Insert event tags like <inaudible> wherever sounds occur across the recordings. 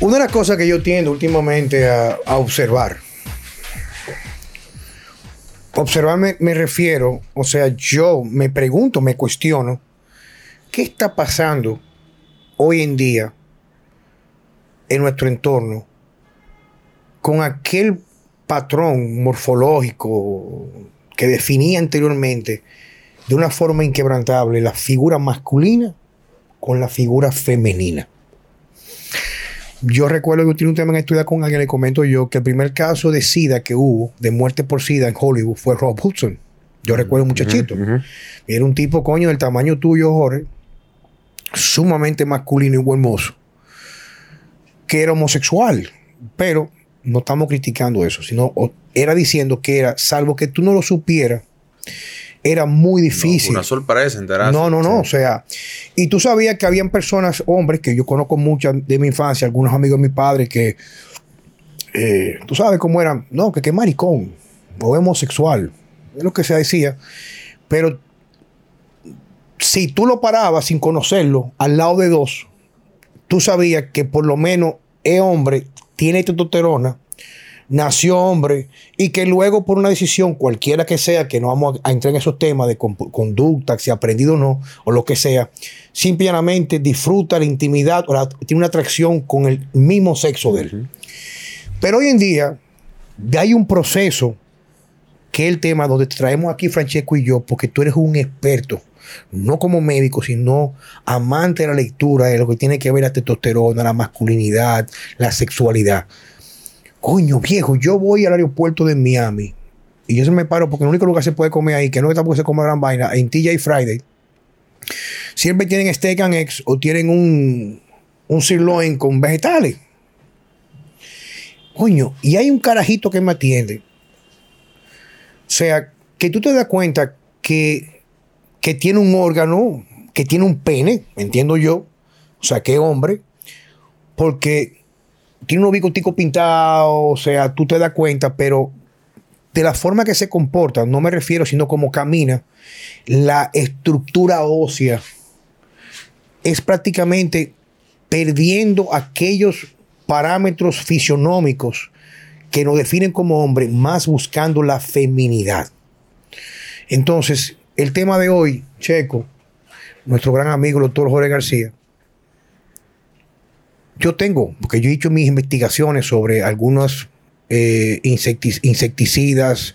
Una de las cosas que yo tiendo últimamente a, observar, observar me, me refiero, o sea, yo me pregunto, me cuestiono, ¿qué está pasando hoy en día en nuestro entorno con aquel patrón morfológico que definía anteriormente de una forma inquebrantable la figura masculina con la figura femenina? Yo recuerdo que yo tenía un tema en estudiar con alguien, le comento yo, que el primer caso de SIDA que hubo, de muerte por SIDA en Hollywood, fue Rob Hudson. Yo recuerdo un muchachito. Era un tipo, coño, del tamaño tuyo, Jorge, sumamente masculino y buen mozo, que era homosexual. Pero no estamos criticando eso, sino era diciendo que era, salvo que tú no lo supieras, era muy difícil. Una sorpresa enterarse. No, no, no. O sea, y tú sabías que habían personas, hombres, que yo conozco muchas de mi infancia, algunos amigos de mi padre, que eh, tú sabes cómo eran, no, que qué maricón, o homosexual, es lo que se decía. Pero si tú lo parabas sin conocerlo al lado de dos, tú sabías que por lo menos es hombre, tiene testosterona, nació hombre y que luego por una decisión cualquiera que sea, que no vamos a, entrar en esos temas de con- conducta, si ha aprendido o no, o lo que sea, simplemente disfruta la intimidad o tiene una atracción con el mismo sexo de él. Pero hoy en día hay un proceso que es el tema donde te traemos aquí Francesco y yo, porque tú eres un experto, no como médico, sino amante de la lectura, de lo que tiene que ver la testosterona, la masculinidad, la sexualidad. Coño, viejo, yo voy al aeropuerto de Miami y yo se me paro porque el único lugar que se puede comer ahí, que no está porque se come gran vaina, en TJ Friday, siempre tienen steak and eggs o tienen un, un sirloin con vegetales. Coño, y hay un carajito que me atiende. O sea, que tú te das cuenta que, que tiene un órgano, que tiene un pene, entiendo yo. O sea, que hombre. Porque tiene unos bigoticos pintados, o sea, tú te das cuenta, pero de la forma que se comporta, no me refiero, sino como camina, la estructura ósea es prácticamente perdiendo aquellos parámetros fisionómicos que nos definen como hombre, más buscando la feminidad. Entonces, el tema de hoy, Checo, nuestro gran amigo, el doctor Jorge García, yo tengo, porque yo he hecho mis investigaciones sobre algunos eh, insecticidas,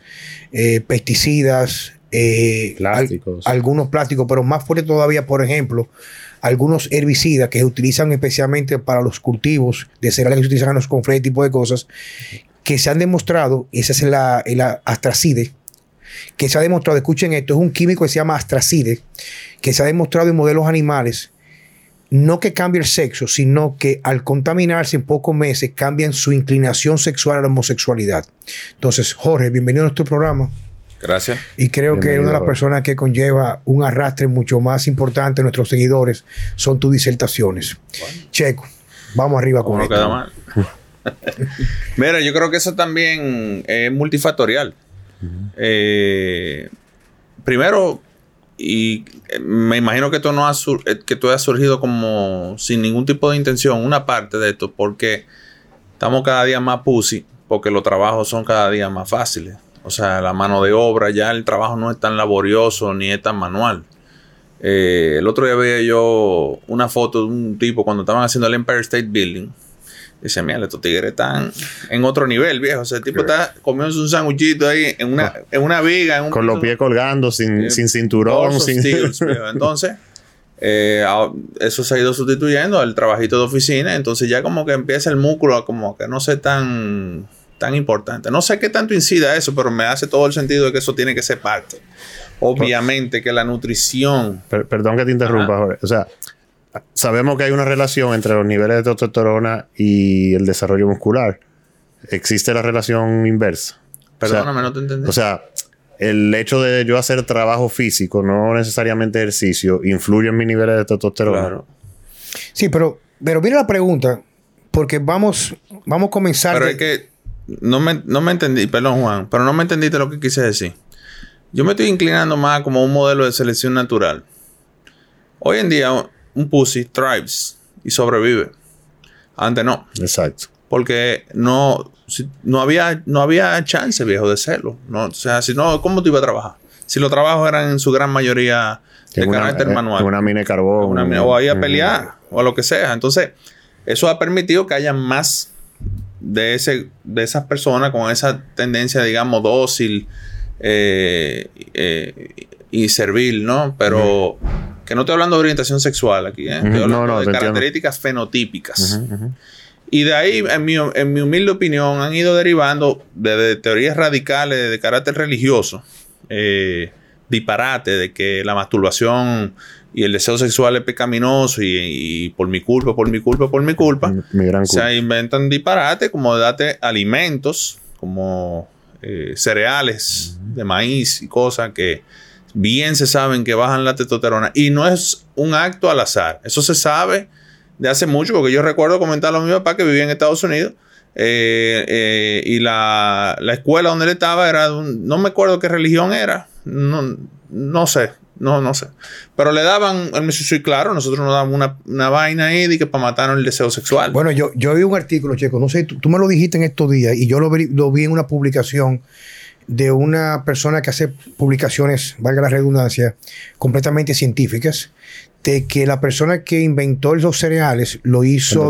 eh, pesticidas, eh, Plásticos. al- algunos plásticos, pero más fuerte todavía, por ejemplo, algunos herbicidas que se utilizan especialmente para los cultivos de cereales que se utilizan en los confres, tipo de cosas, que se han demostrado, y esa es la, la astracide, que se ha demostrado, escuchen esto, es un químico que se llama astracide, que se ha demostrado en modelos animales, no que cambie el sexo, sino que al contaminarse en pocos meses cambian su inclinación sexual a la homosexualidad. Entonces, Jorge, bienvenido a nuestro programa. Gracias. Y creo que una de las Jorge. personas que conlleva un arrastre mucho más importante a nuestros seguidores son tus disertaciones. Checo, vamos arriba con esto. queda mal. <laughs> Mira, yo creo que eso también es multifactorial. Eh, primero, y eh, me imagino que esto no ha eh, que surgido como sin ningún tipo de intención, una parte de esto, porque estamos cada día más pussy, porque los trabajos son cada día más fáciles. O sea, la mano de obra, ya el trabajo no es tan laborioso ni es tan manual. Eh, el otro día veía yo una foto de un tipo cuando estaban haciendo el Empire State Building. Dice, mira, estos tigres están en otro nivel, viejo. O sea, el tipo está comiéndose un sanguchito ahí en una, en una viga. En un Con los pies colgando, sin, Eh, sin cinturón, sin... Entonces, eh, eso se ha ido sustituyendo al trabajito de oficina. Entonces ya como que empieza el músculo a como que no ser tan, tan importante. No sé qué tanto incida eso, pero me hace todo el sentido de que eso tiene que ser parte. Obviamente que la nutrición... Per- perdón que te interrumpa. Jorge. O sea, sabemos que hay una relación entre los niveles de testosterona y el desarrollo muscular. Existe la relación inversa. Perdóname, no te entendí. O sea, el hecho de yo hacer trabajo físico, no necesariamente ejercicio, influye en mi niveles de testosterona. claro. Sí, pero, pero mira la pregunta, porque vamos, vamos a comenzar. Pero de- es que no me, no me entendí, perdón Juan, pero no me entendiste lo que quise decir. Yo me estoy inclinando más como un modelo de selección natural. Hoy en día un pussy thrives y sobrevive. Antes no. Exacto. Porque no, si- no, había, no había chance, viejo, de serlo. No, o sea, si no, ¿cómo tú ibas a trabajar? Si los trabajos eran en su gran mayoría de En carácter manual. en una mina de carbón. Una mina- o ahí a pelear, o a lo que sea. Entonces, eso ha permitido que haya más de, ese, de esas personas con esa tendencia, digamos, dócil eh, eh, y servil, ¿no? Pero que no estoy hablando de orientación sexual aquí, ¿eh? Estoy hablando No, no, de entiendo. características fenotípicas. Y de ahí, en mi, en mi humilde opinión, han ido derivando de, de teorías radicales de carácter religioso, eh, disparate de que la masturbación y el deseo sexual es pecaminoso y, y por mi culpa, por mi culpa, por mi culpa. Mi gran Se inventan disparate como date alimentos, como eh, cereales de maíz y cosas que bien se saben que bajan la testosterona. Y no es un acto al azar. Eso se sabe de hace mucho, porque yo recuerdo comentarlo a mi papá que vivía en Estados Unidos. eh, eh, y la, la escuela donde él estaba era un- no me acuerdo qué religión era, no, no sé, no, no sé. Pero le daban, él me dice, sí, claro, nosotros nos daban una, una vaina ahí de para matarnos el deseo sexual. Bueno, yo, yo vi un artículo, Checo, no sé, tú, tú me lo dijiste en estos días y yo lo vi, lo vi en una publicación de una persona que hace publicaciones, valga la redundancia, completamente científicas, de que la persona que inventó los cereales lo hizo,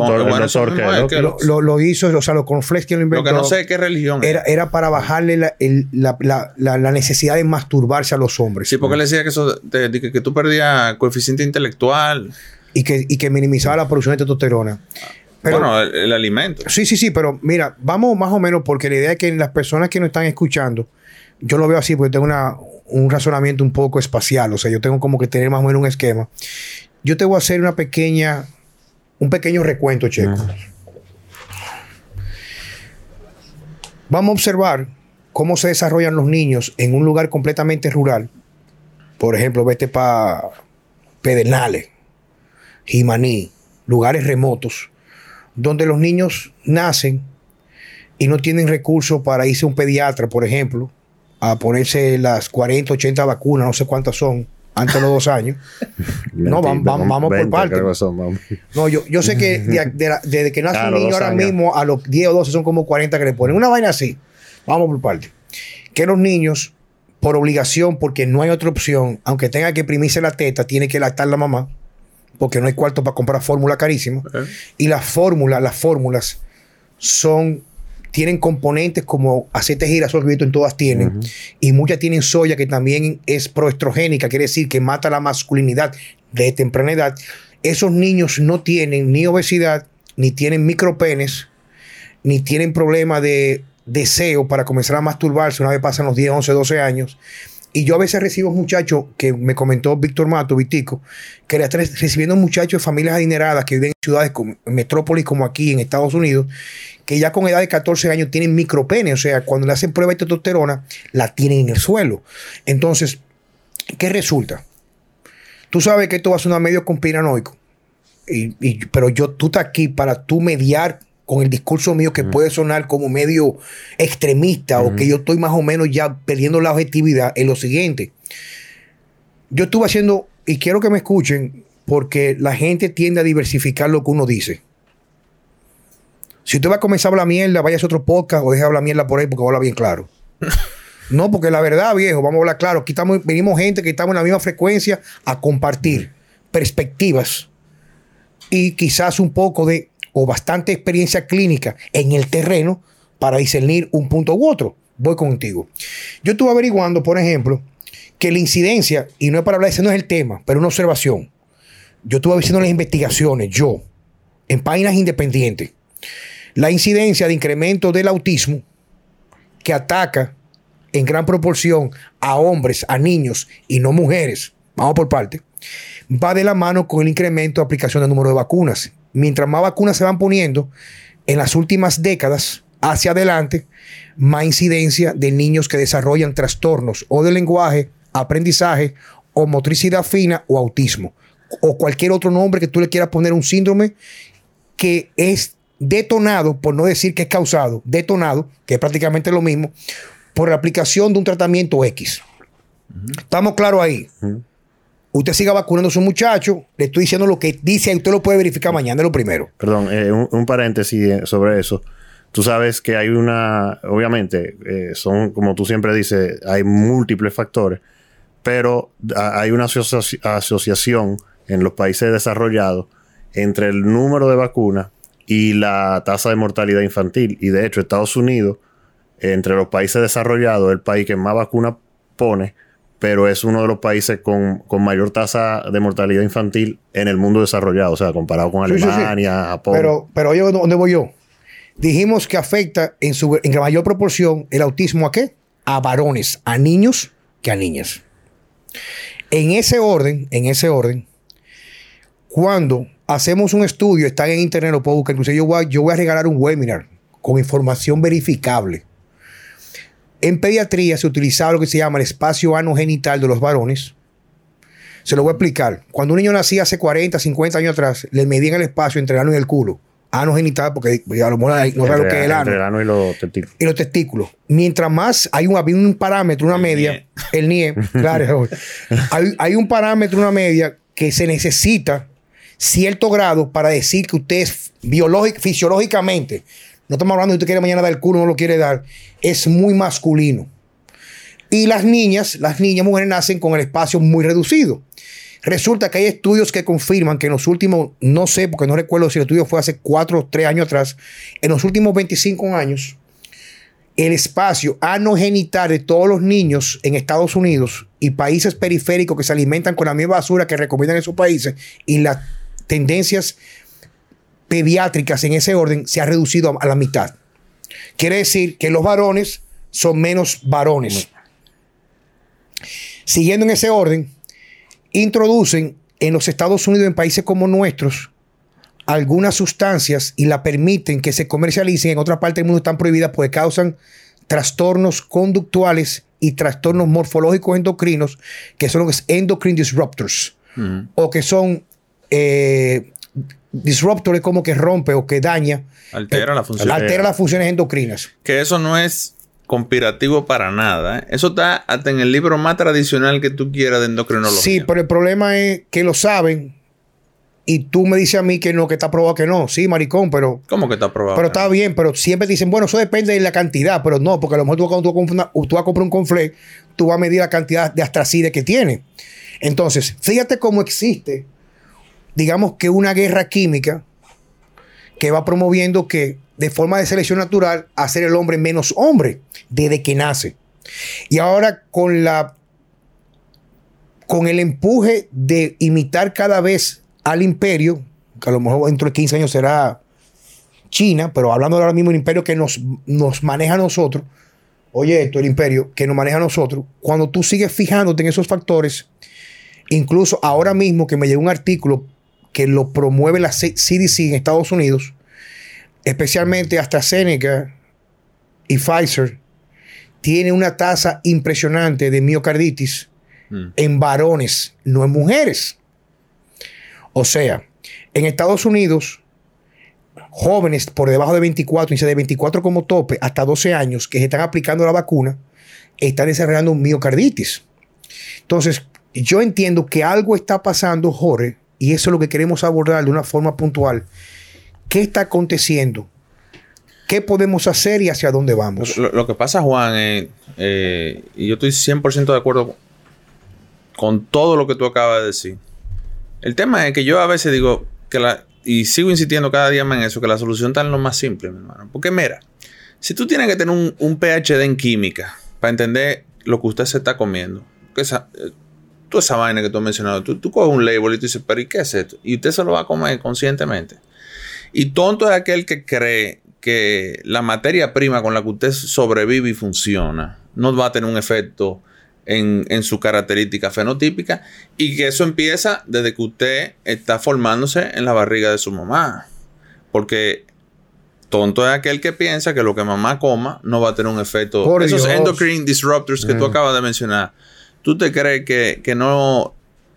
lo, lo- lo hizo, o sea, los cornflakes que lo inventó. Lo que no sé qué religión era, era para bajarle la, el- la- la- la- la necesidad de masturbarse a los hombres Sí, porque él decía que eso, de, de que, que tú perdías coeficiente intelectual. y, que, y que minimizaba la producción de testosterona. Pero, bueno, el, el alimento. Sí, sí, sí, pero mira, vamos más o menos porque la idea es que las personas que nos están escuchando, yo lo veo así porque tengo una, un razonamiento un poco espacial, o sea, yo tengo como que tener más o menos un esquema. Yo te voy a hacer una pequeña, un pequeño recuento, Checo. Vamos a observar cómo se desarrollan los niños en un lugar completamente rural. Por ejemplo, vete para Pedernales, Jimaní, lugares remotos donde los niños nacen y no tienen recursos para irse a un pediatra, por ejemplo, a ponerse las 40, 80 vacunas, no sé cuántas son, antes de los dos años. <laughs> No, vamos- vamos- vamos por 20 parte. son, vamos. No, yo, yo sé que de- de la- desde que nace <laughs> un niño ahora años. mismo, a los 10 o 12 son como 40 que le ponen. Una vaina así. Vamos por parte. Que los niños, por obligación, porque no hay otra opción, aunque tenga que primirse la teta, tiene que lactar la mamá, porque no hay cuarto para comprar fórmula carísima. ¿eh? Y las fórmulas, las fórmulas son, tienen componentes como aceite de girasol, que en todas tienen, y muchas tienen soya que también es proestrogénica, quiere decir que mata la masculinidad de temprana edad. Esos niños no tienen ni obesidad, ni tienen micropenes, ni tienen problema de deseo para comenzar a masturbarse una vez pasan los 10, 11, 12 años. Y yo a veces recibo muchachos, que me comentó Víctor Mato, Vitico, que le están recibiendo muchachos de familias adineradas que viven en ciudades en metrópolis como aquí en Estados Unidos, que ya con edad de 14 años tienen micropene, o sea, cuando le hacen prueba de testosterona, la tienen en el suelo. Entonces, ¿qué resulta? Tú sabes que esto va a sonar medio conspiranoico, y, y- pero yo, tú estás aquí para tú mediar con el discurso mío que puede sonar como medio extremista o que yo estoy más o menos ya perdiendo la objetividad en lo siguiente. Yo estuve haciendo, y quiero que me escuchen, porque la gente tiende a diversificar lo que uno dice. Si usted va a comenzar a hablar mierda, vaya a otro podcast o deje de hablar mierda por ahí porque habla bien claro. <laughs> No, porque la verdad, viejo, vamos a hablar claro. Aquí estamos, venimos gente que estamos en la misma frecuencia a compartir perspectivas y quizás un poco de o bastante experiencia clínica en el terreno para discernir un punto u otro. Voy contigo. Yo estuve averiguando, por ejemplo, que la incidencia, y no es para hablar, ese no es el tema, pero una observación. Yo estuve haciendo las investigaciones, yo, en páginas independientes, la incidencia de incremento del autismo que ataca en gran proporción a hombres, a niños y no mujeres, vamos por parte, va de la mano con el incremento de aplicación del número de vacunas. Mientras más vacunas se van poniendo en las últimas décadas hacia adelante, más incidencia de niños que desarrollan trastornos o de lenguaje, aprendizaje o motricidad fina o autismo o cualquier otro nombre que tú le quieras poner un síndrome que es detonado, por no decir que es causado, detonado, que es prácticamente lo mismo, por la aplicación de un tratamiento X. ¿Estamos claros ahí? Usted siga vacunando a su muchacho. Le estoy diciendo lo que dice y usted lo puede verificar mañana, es lo primero. Perdón, eh, un, paréntesis eh, sobre eso. Tú sabes que hay una, obviamente, eh, son, como tú siempre dices, hay múltiples factores, pero hay una asoci- asociación en los países desarrollados entre el número de vacunas y la tasa de mortalidad infantil. Y de hecho, Estados Unidos, entre los países desarrollados, es el país que más vacunas pone, pero es uno de los países con, con mayor tasa de mortalidad infantil en el mundo desarrollado, o sea, comparado con Sí, sí, sí. Alemania, Japón. Pero, pero oye, ¿dó- ¿dónde voy yo? Dijimos que afecta en, su, en mayor proporción el autismo a qué? A varones, a niños que a niñas. En ese orden, en ese orden, cuando hacemos un estudio, están en internet, lo puedo buscar, inclusive yo voy, a, yo voy a regalar un webinar con información verificable. En pediatría se utilizaba lo que se llama el espacio anogenital de los varones. Se lo voy a explicar. Cuando un niño nacía hace 40, 50 años atrás, le medían el espacio entre el ano y el culo. Ano genital, porque a lo mejor no sabe lo que es el ano entre el ano y los testículos. y los testículos. Mientras más hay un, había un parámetro, una media, el NIE, <laughs> claro, hay, hay un parámetro, una media que se necesita cierto grado para decir que usted es biológico, fisiológicamente, no estamos hablando de usted quiere mañana dar el culo, no lo quiere dar, es muy masculino. Y las niñas, las niñas mujeres nacen con el espacio muy reducido. Resulta que hay estudios que confirman que en los últimos, no sé, porque no recuerdo si el estudio fue hace cuatro o tres años atrás, en los últimos 25 años, el espacio anogenital de todos los niños en Estados Unidos y países periféricos que se alimentan con la misma basura que recomiendan esos países y las tendencias pediátricas en ese orden se ha reducido a la mitad. Quiere decir que los varones son menos varones. Siguiendo en ese orden, introducen en los Estados Unidos, en países como nuestros, algunas sustancias y la permiten que se comercialicen en otra parte del mundo están prohibidas porque causan trastornos conductuales y trastornos morfológicos endocrinos, que son los endocrine disruptors, o que son eh, disruptores como que rompe o que daña, Altera la función. altera las funciones endocrinas. Que eso no es conspirativo para nada. ¿eh? Eso está hasta en el libro más tradicional que tú quieras de endocrinología. Sí, pero el problema es que lo saben y tú me dices a mí que no, que está probado que no. Sí, maricón, pero ¿Cómo que está probado? Pero está bien, pero siempre te dicen, bueno, eso depende de la cantidad, pero no, porque a lo mejor tú cuando tú, tú vas a comprar un conflé, tú vas a medir la cantidad de astracide que tiene. Entonces, fíjate cómo existe, digamos que una guerra química que va promoviendo que de forma de selección natural hacer el hombre menos hombre desde que nace. Y ahora con la con el empuje de imitar cada vez al imperio, que a lo mejor dentro de 15 años será China, pero hablando ahora mismo del imperio que nos, nos maneja a nosotros, oye esto, el imperio que nos maneja a nosotros, cuando tú sigues fijándote en esos factores, incluso ahora mismo que me llegó un artículo que lo promueve la CDC en Estados Unidos, especialmente AstraZeneca y Pfizer, tiene una tasa impresionante de miocarditis Mm. en varones, no en mujeres. O sea, en Estados Unidos, jóvenes por debajo de 24, y de 24 como tope, hasta 12 años, que se están aplicando la vacuna, están desarrollando miocarditis. Entonces, yo entiendo que algo está pasando, Jorge, y eso es lo que queremos abordar de una forma puntual. ¿Qué está aconteciendo? ¿Qué podemos hacer y hacia dónde vamos? Lo, que pasa, Juan, eh, eh, y yo estoy 100% de acuerdo con todo lo que tú acabas de decir. El tema es que yo a veces digo que la, y sigo insistiendo cada día más en eso, que la solución está en lo más simple, mi hermano. Porque mira, si tú tienes que tener un, un PhD en química para entender lo que usted se está comiendo, que esa, eh, toda esa vaina que tú has mencionado, tú, tú coges un label y tú dices, pero ¿y qué es esto? Y usted se lo va a comer conscientemente. Y tonto es aquel que cree que la materia prima con la que usted sobrevive y funciona no va a tener un efecto en, en su característica fenotípica y que eso empieza desde que usted está formándose en la barriga de su mamá. Porque tonto es aquel que piensa que lo que mamá coma no va a tener un efecto. Por Esos Dios. endocrine disruptors que tú acabas de mencionar, ¿tú te crees que, que no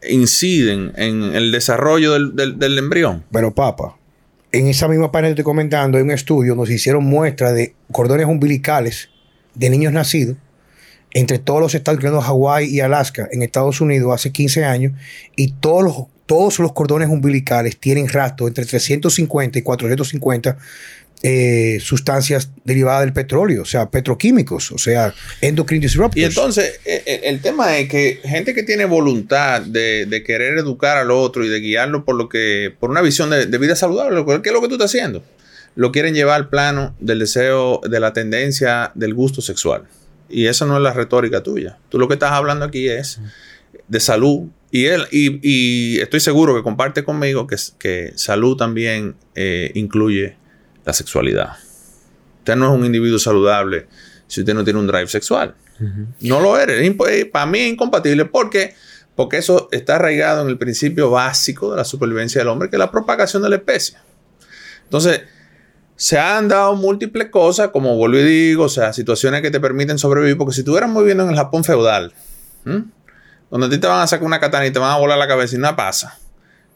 inciden en el desarrollo del, del- del embrión? Pero papa, en esa misma página que estoy comentando, en un estudio nos hicieron muestra de cordones umbilicales de niños nacidos entre todos los estados, incluyendo Hawái y Alaska, en Estados Unidos hace 15 años, y todos los, todos los cordones umbilicales tienen rastro entre 350 y 450 eh, sustancias derivadas del petróleo, o sea, petroquímicos, o sea, endocrine disruptors. Y entonces, eh, eh, el tema es que gente que tiene voluntad de, de querer educar al otro y de guiarlo por lo que, por una visión de, de vida saludable, ¿qué es lo que tú estás haciendo? Lo quieren llevar al plano del deseo, de la tendencia, del gusto sexual. Y eso no es la retórica tuya. Tú lo que estás hablando aquí es de salud. Y, él, y, y estoy seguro que comparte conmigo que, que salud también eh, incluye la sexualidad. Usted no es un individuo saludable si usted no tiene un drive sexual. No lo eres. Eh, Para mí es incompatible porque, porque eso está arraigado en el principio básico de la supervivencia del hombre, que es la propagación de la especie. Entonces, se han dado múltiples cosas, como vuelvo y digo, o sea, situaciones que te permiten sobrevivir, porque si estuvieras viviendo en el Japón feudal, ¿m? donde a ti te van a sacar una katana y te van a volar la cabeza y nada pasa.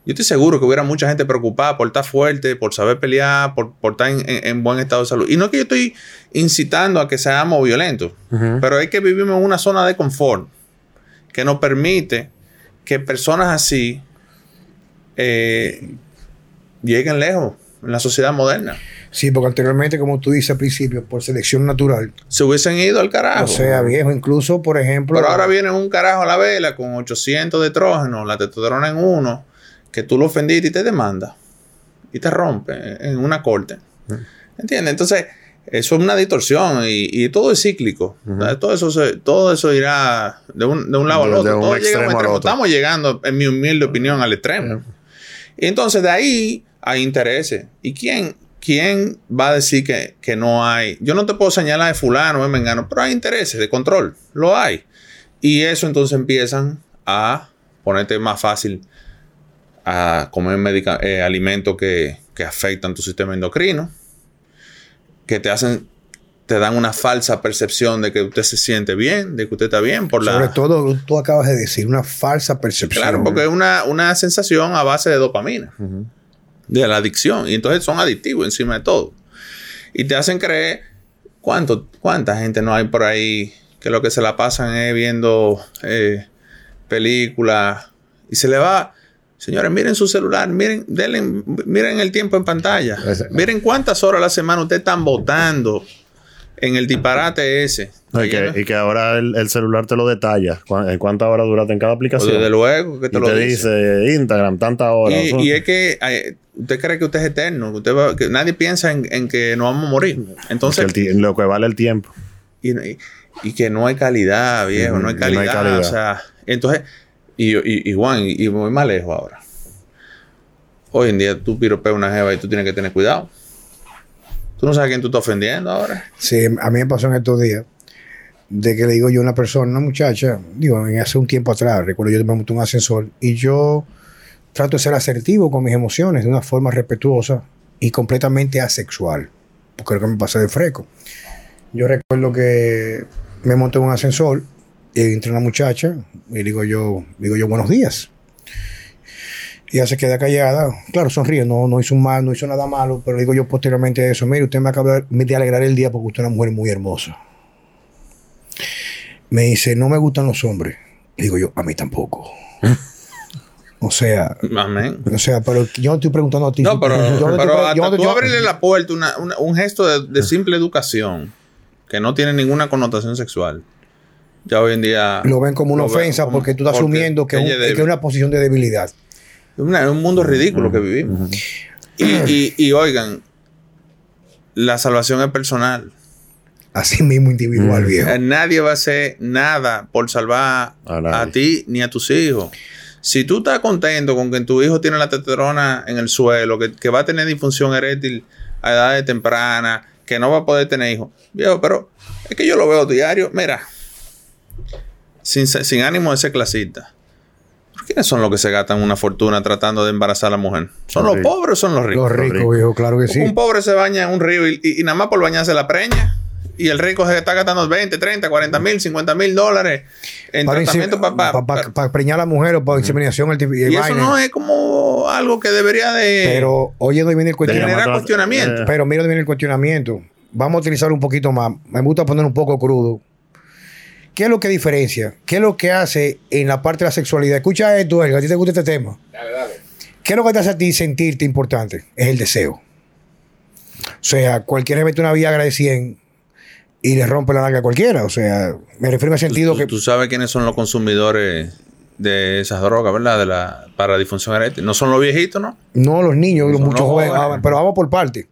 Yo estoy seguro que hubiera mucha gente preocupada por estar fuerte, por saber pelear, por, por estar en, en- en buen estado de salud. Y no es que yo estoy incitando a que seamos violentos, pero es que vivimos en una zona de confort que nos permite que personas así eh, lleguen lejos en la sociedad moderna. Sí, porque anteriormente, como tú dices al principio, por selección natural, Se hubiesen ido al carajo. o sea, viejo, incluso, por ejemplo, Pero ahora viene un carajo a la vela con 800 de estrógeno, la testosterona en uno, que tú lo ofendiste y te demanda. Y te rompe en una corte. ¿Entiendes? Entonces, eso es una distorsión y, y todo es cíclico. ¿sabes? Todo, eso se- todo eso irá de un, de un lado al De- de otro. Todo llega al extremo. otro. Estamos llegando, en mi humilde opinión, al extremo. Y entonces de ahí hay intereses. ¿Y quién, quién va a decir que, que no hay? Yo no te puedo señalar de fulano, de mengano, pero hay intereses de control. Lo hay. Y eso entonces empiezan a ponerte más fácil a comer eh, alimentos que, que afectan tu sistema endocrino, que te hacen, te dan una falsa percepción de que usted se siente bien, de que usted está bien por la... sobre todo, tú acabas de decir, una falsa percepción. Claro, porque es una, una sensación a base de dopamina, de la adicción. Y entonces son adictivos encima de todo. Y te hacen creer cuánto, cuánta gente no hay por ahí que lo que se la pasan es viendo eh, películas y se le va. Señores, miren su celular, miren, denle, miren el tiempo en pantalla. Miren cuántas horas a la semana ustedes están votando en el disparate ese. Y, que, y que ahora el, el celular te lo detalla. Cu- ¿En cuántas horas duraste en cada Pues aplicación? desde luego que te y lo te dice. dice Instagram, tantas horas. Y, y es que ay, usted cree que usted es eterno, que usted va- que nadie piensa en, en que nos vamos a morir. Entonces, Que el ti- lo que vale el tiempo. y, que no hay calidad, viejo, no hay y no hay calidad. calidad. O sea, entonces, y, y, y Juan, y, y voy más lejos ahora. Hoy en día tú piropeas una jeva y tú tienes que tener cuidado. Tú no sabes a quién tú estás ofendiendo ahora. Sí, a mí me pasó en estos días de que le digo yo a una persona, una muchacha, digo, hace un tiempo atrás, recuerdo yo me monté un ascensor y yo trato de ser asertivo con mis emociones de una forma respetuosa y completamente asexual, porque lo que me pasa de freco. Yo recuerdo que me monté en un ascensor entra una muchacha y digo yo, digo yo, buenos días. Y ella se queda callada. Claro, sonríe, no, no hizo un mal, no hizo nada malo, pero digo yo posteriormente a eso, mire, usted me acaba de alegrar el día porque usted es una mujer muy hermosa. Me dice, no me gustan los hombres. Digo yo, a mí tampoco. o sea, Amén. o sea, pero yo no estoy preguntando a ti. No, pero, Yo pero hasta yo tú abrirle la puerta, una- una- un gesto de, de simple educación que no tiene ninguna connotación sexual. Ya hoy en día. Lo ven como una ofensa como- porque tú estás porque asumiendo que, es un- que una posición de debilidad. Es una- es un mundo ridículo que vivimos. y, y- y oigan, la salvación es personal. Así mismo individual, viejo. Eh, Nadie va a hacer nada por salvar A ti ni a tus hijos. Si tú estás contento con que tu hijo tiene la testosterona en el suelo, que, que va a tener disfunción eréctil a edades tempranas, que no va a poder tener hijos, viejo, pero es que yo lo veo diario. Mira, sin, sin ánimo de ser clasista. ¿Quiénes son los que se gastan una fortuna tratando de embarazar a la mujer? ¿Son Los pobres o son los ricos? Los ricos, viejo, claro que sí. Un pobre se baña en un río y, y- y nada más por bañarse la preña. Y el rico se está gastando 20, 30, 40 mil, 50 mil dólares en Para, tratamiento para... pa- pa- pa preñar a la mujer o para inseminación artificial. y eso no es como algo que debería de... Pero, oye, no viene el cuestionamiento. generar cuestionamiento. eh, Pero mira, viene el cuestionamiento. Vamos a utilizar un poquito más. Me gusta poner un poco crudo. ¿Qué es lo que diferencia? ¿Qué es lo que hace en la parte de la sexualidad? Escucha esto, Elga, a ti te gusta este tema. Dale, dale. ¿Qué es lo que te hace a ti sentirte importante? Es el deseo. O sea, cualquiera mete una Viagra de 100 y le rompe la nalga a cualquiera. O sea, me refiero en el sentido tú, que... tú sabes quiénes son los consumidores de esas drogas, ¿verdad? De la, para disfunción eréctil. No son los viejitos, ¿no? No los niños, los muchos los jóvenes. jóvenes. Ah, Pero vamos por parte.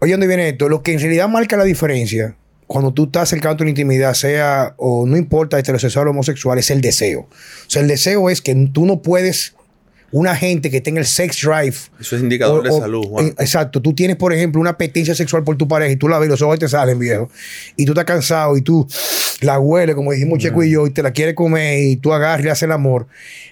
Oye, ¿dónde viene esto? Lo que en realidad marca la diferencia cuando tú estás acercando a una intimidad, sea o no importa heterosexual o homosexual, es el deseo. O sea, el deseo es que tú no puedes, una gente que tenga el sex drive. Eso es indicador o- de salud, Juan. Exacto. Tú tienes, por ejemplo, una apetencia sexual por tu pareja y tú la ves y los ojos te salen, viejo. Y tú estás cansado y tú la hueles, como dijimos Checo y yo, y te la quieres comer y tú agarras y le haces el amor.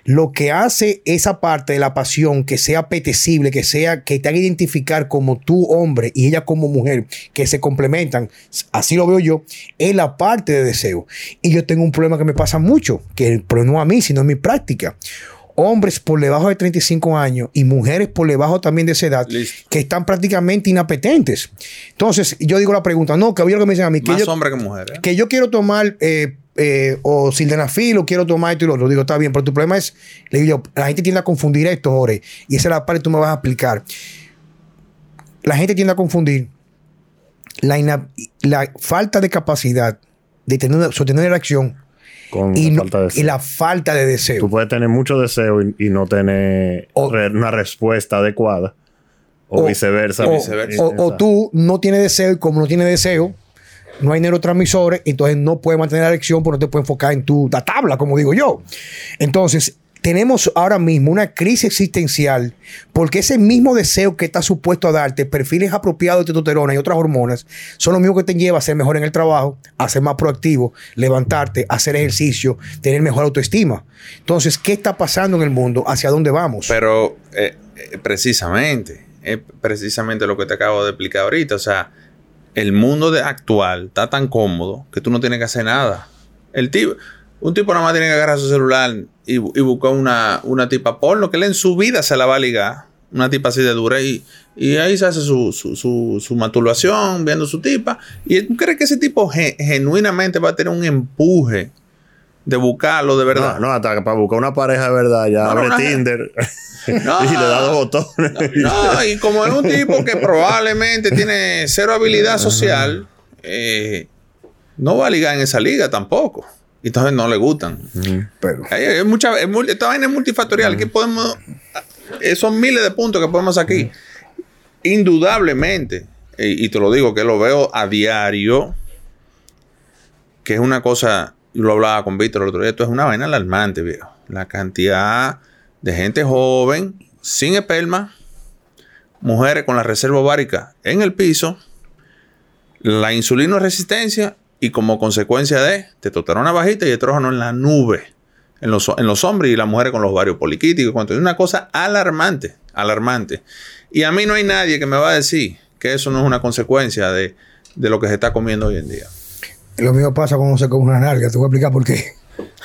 Lo que hace esa parte de la pasión que sea apetecible, que sea, que te haga identificar como tú hombre y ella como mujer, que se complementan, así lo veo yo, es la parte de deseo. Y yo tengo un problema que me pasa mucho, que pero no a mí, sino en mi práctica. Hombres por debajo de 35 años y mujeres por debajo también de esa edad Listo. que están prácticamente inapetentes. Entonces, yo digo la pregunta, no, que había lo que me dicen a mí, que Más yo, hombre que mujer, ¿eh? que yo quiero tomar eh, eh, o sildenafil o quiero tomar esto y lo otro. Digo, está bien, pero tu problema es, le digo yo, la gente tiende a confundir esto, Jorge, y esa es la parte que tú me vas a explicar. La gente tiende a confundir la, la falta de capacidad de tener sostener una erección Con y, la no- falta de y deseo. la falta de deseo. Tú puedes tener mucho deseo y, y no tener O- re- una respuesta adecuada. O, O- viceversa. o, viceversa. o- o tú no tienes deseo y como no tienes deseo, no hay neurotransmisores, entonces no puedes mantener la erección porque no te puedes enfocar en tu la tabla, como digo yo. Entonces, tenemos ahora mismo una crisis existencial porque ese mismo deseo que está supuesto a darte, perfiles apropiados de testosterona y otras hormonas, son los mismos que te llevan a ser mejor en el trabajo, a ser más proactivo, levantarte, hacer ejercicio, tener mejor autoestima. Entonces, ¿qué está pasando en el mundo? ¿Hacia dónde vamos? Pero eh, eh, precisamente, es precisamente lo que te acabo de explicar ahorita. O sea, el mundo de actual está tan cómodo que tú no tienes que hacer nada. El tipo, un tipo nada más tiene que agarrar su celular y, y buscar una, una tipa porno que él en su vida se la va a ligar. Una tipa así de dura y, y ahí se hace su, su, su, su masturbación viendo su tipa. ¿Y tú crees que ese tipo ge- genuinamente va a tener un empuje de buscarlo de verdad? No, no, hasta para buscar una pareja de verdad, ya No, abre no. Tinder No. <laughs> <laughs> y le da dos botones. No, y como es un tipo que probablemente tiene cero habilidad social, eh, no va a ligar en esa liga tampoco. Y entonces no le gustan. Pero, Hay- hay mucha- es mul- esta vaina es multifactorial. que podemos, eh, son miles de puntos que podemos aquí. Indudablemente, y te lo digo que lo veo a diario, que es una cosa, lo hablaba con Víctor el otro día, esto es una vaina alarmante, viejo. La cantidad de gente joven, sin esperma, mujeres con la reserva ovárica en el piso, la insulino resistencia y como consecuencia de testosterona bajita y estrógeno en la nube. En los, en los hombres y las mujeres con los ovarios poliquíticos. Es una cosa alarmante, alarmante. Y a mí no hay nadie que me va a decir que eso no es una consecuencia de, de lo que se está comiendo hoy en día. Lo mío pasa cuando se come una nalga. Te voy a explicar por qué.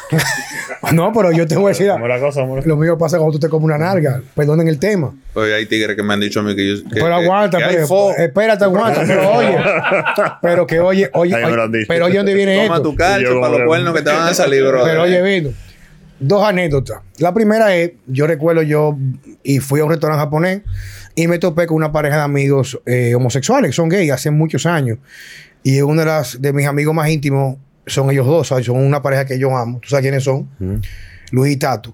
<laughs> no, pero yo te voy a decir. ¿Cómo la cosa? Lo mío pasa cuando tú te comes una nalga. Perdonen el tema. Pues hay tigres que me han dicho a mí que yo. que- pero aguanta, que pero, espérate, aguanta. Pero <laughs> oye. Pero que oye, oye. Oye pero oye, ¿dónde viene Toma esto? tu calcio para los cuernos que te van a salir, bro. Pero oye, vino. Dos anécdotas. La primera es, yo recuerdo yo y fui a un restaurante japonés y me topé con una pareja de amigos eh, homosexuales, son gays, hace muchos años. Y uno de, las, de mis amigos más íntimos son ellos dos, ¿sabes? son una pareja que yo amo. ¿Tú sabes quiénes son? Luis y Tato.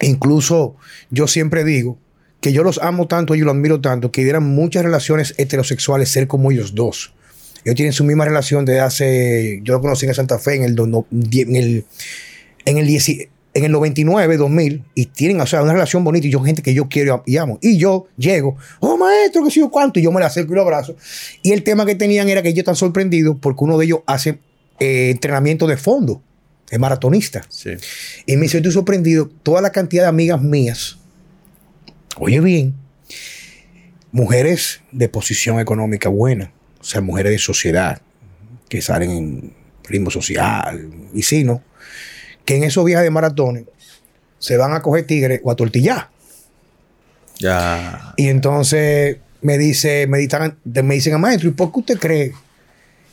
Incluso yo siempre digo que yo los amo tanto y los admiro tanto que dieran muchas relaciones heterosexuales ser como ellos dos. Ellos tienen su misma relación desde hace, yo lo conocí en Santa Fe en el, en el, en el, dieci- en el 99, 2000, y tienen, o sea, una relación bonita y yo gente que yo quiero y amo. Y yo llego, oh maestro, que sé yo cuánto, y yo me la acerco y lo abrazo. Y el tema que tenían era que ellos están sorprendidos porque uno de ellos hace eh, entrenamiento de fondo, es maratonista. Sí. Y me estoy sorprendido, toda la cantidad de amigas mías, oye bien, mujeres de posición económica buena, o sea, mujeres de sociedad, que salen en ritmo social, y si no, que en esos viajes de maratones se van a coger tigres o a tortillar. Ya. Y entonces me dice, me dicen, me dicen a maestro, ¿y por qué usted cree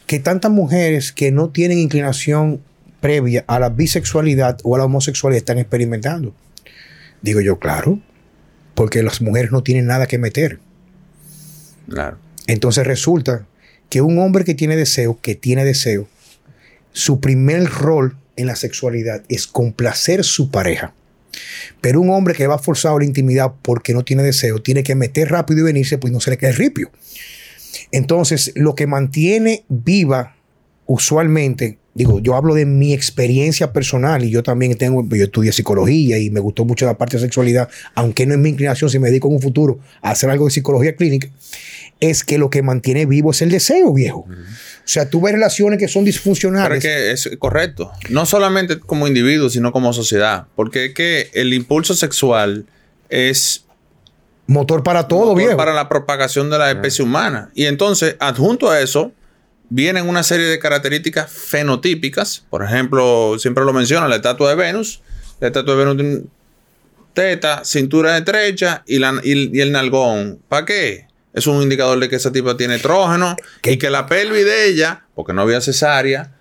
que tantas mujeres que no tienen inclinación previa a la bisexualidad o a la homosexualidad están experimentando. Digo yo, claro, porque las mujeres no tienen nada que meter. Claro. Entonces resulta que un hombre que tiene deseo, que tiene deseo, su primer rol en la sexualidad es complacer su pareja. Pero un hombre que va forzado a la intimidad porque no tiene deseo, tiene que meter rápido y venirse, pues no se le cae ripio. Entonces, lo que mantiene viva usualmente, digo, yo hablo de mi experiencia personal y yo también tengo, yo estudié psicología y me gustó mucho la parte de sexualidad, aunque no es mi inclinación, si me dedico en un futuro a hacer algo de psicología clínica, es que lo que mantiene vivo es el deseo, viejo. O sea, tú ves relaciones que son Pero disfuncionales. es que es correcto. No solamente como individuo, sino como sociedad. Porque es que el impulso sexual es motor para todo, motor viejo. para la propagación de la especie humana. Y entonces, adjunto a eso, vienen una serie de características fenotípicas. Por ejemplo, siempre lo menciona, la estatua de Venus. La estatua de Venus tiene teta, cintura estrecha y, la, y, y el nalgón. ¿Para qué? Es un indicador de que esa tipa tiene estrógeno y que la pelvis de ella, porque no había cesárea,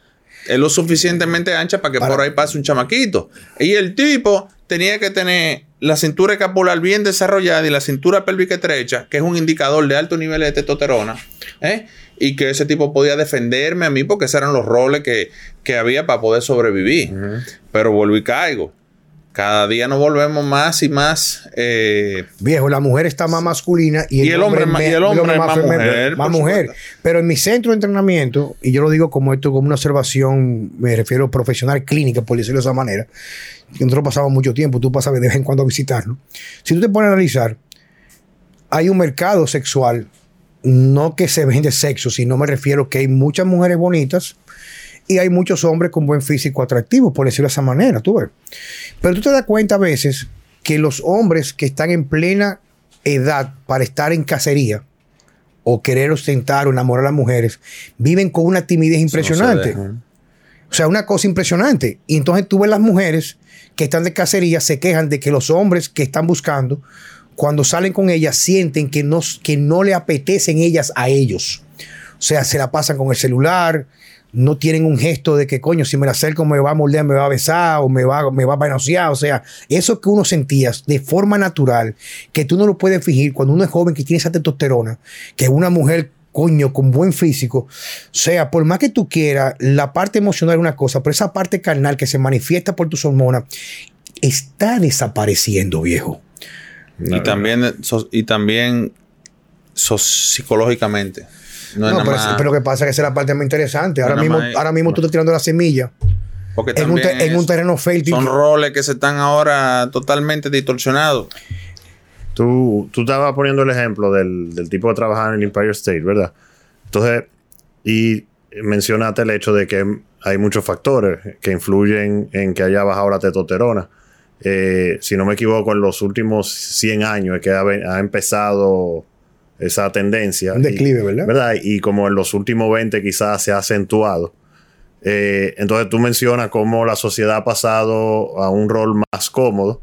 es lo suficientemente ancha para que Para- por ahí pase un chamaquito. Y el tipo tenía que tener la cintura escapular bien desarrollada y la cintura pélvica estrecha, que es un indicador de alto nivel de testosterona. ¿eh? Y que ese tipo podía defenderme a mí porque esos eran los roles que, que había para poder sobrevivir. Pero vuelvo y caigo. Cada día nos volvemos más y más. eh, Viejo, la mujer está más masculina y el, Y el hombre me- y el hombre más mujer, más. Pero en mi centro de entrenamiento, y yo lo digo como esto, como una observación, me refiero profesional clínica, por decirlo de esa manera, que nosotros pasamos mucho tiempo, tú pasas de vez en cuando a visitarlo. Si tú te pones a analizar, hay un mercado sexual, no que se vende sexo, sino me refiero que hay muchas mujeres bonitas y hay muchos hombres con buen físico atractivo, por decirlo de esa manera, tú ves. Pero tú te das cuenta a veces que los hombres que están en plena edad para estar en cacería o querer ostentar o enamorar a las mujeres, viven con una timidez impresionante. deja. O sea, una cosa impresionante. Y entonces tú ves las mujeres que están de cacería, se quejan de que los hombres que están buscando, cuando salen con ellas, sienten que no, que no le apetecen ellas a ellos. O sea, se la pasan con el celular, no tienen un gesto de que, coño, si me la acerco me va a morder, me va a besar o me va, me va a manosear. O sea, eso que uno sentía de forma natural, que tú no lo puedes fingir cuando uno es joven que tiene esa testosterona, que una mujer, coño, con buen físico. O sea, por más que tú quieras, la parte emocional es una cosa, pero esa parte carnal que se manifiesta por tus hormonas está desapareciendo, viejo. y, también, so- y también so- psicológicamente. No, pero, lo que pasa es que esa es la parte más interesante. Ahora mismo, más- ahora mismo tú estás tirando la semilla porque en un, te- en un terreno fértil. Son roles que se están ahora totalmente distorsionados. Tú, tú estabas poniendo el ejemplo del, del tipo que trabajaba en el Empire State, ¿verdad? Entonces, y mencionaste el hecho de que hay muchos factores que influyen en que haya bajado la testosterona. Eh, si no me equivoco, en los últimos 100 años es que ha, ha empezado esa tendencia. Un declive, Y- ¿verdad? ¿verdad? Y como en los últimos 20 quizás se ha acentuado. Eh, entonces tú mencionas cómo la sociedad ha pasado a un rol más cómodo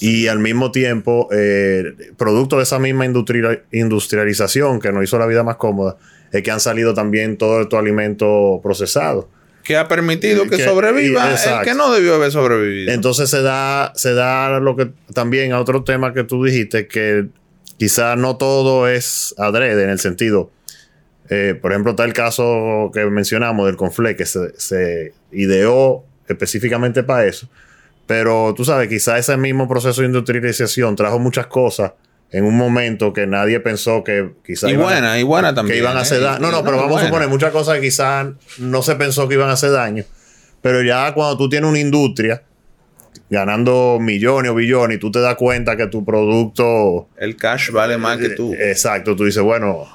y al mismo tiempo, eh, producto de esa misma industria- industrialización que nos hizo la vida más cómoda, es que han salido también todos estos alimentos procesados. Que ha permitido que, Que- sobreviva y- el que no debió haber sobrevivido. Entonces se da, se da lo que también a otro tema que tú dijiste, que quizá no todo es adrede en el sentido. eh, por ejemplo, está el caso que mencionamos del confle, que se, se ideó específicamente para eso. Pero tú sabes, quizá ese mismo proceso de industrialización trajo muchas cosas en un momento que nadie pensó que quizá y iban a- buena, y buena también. que iban a hacer ¿eh? daño. No, no, pero vamos buena. a suponer muchas cosas que quizás no se pensó que iban a hacer daño. Pero ya cuando tú tienes una industria ganando millones o billones y tú te das cuenta que tu producto. El cash vale más que tú. Eh, Exacto, tú dices, bueno,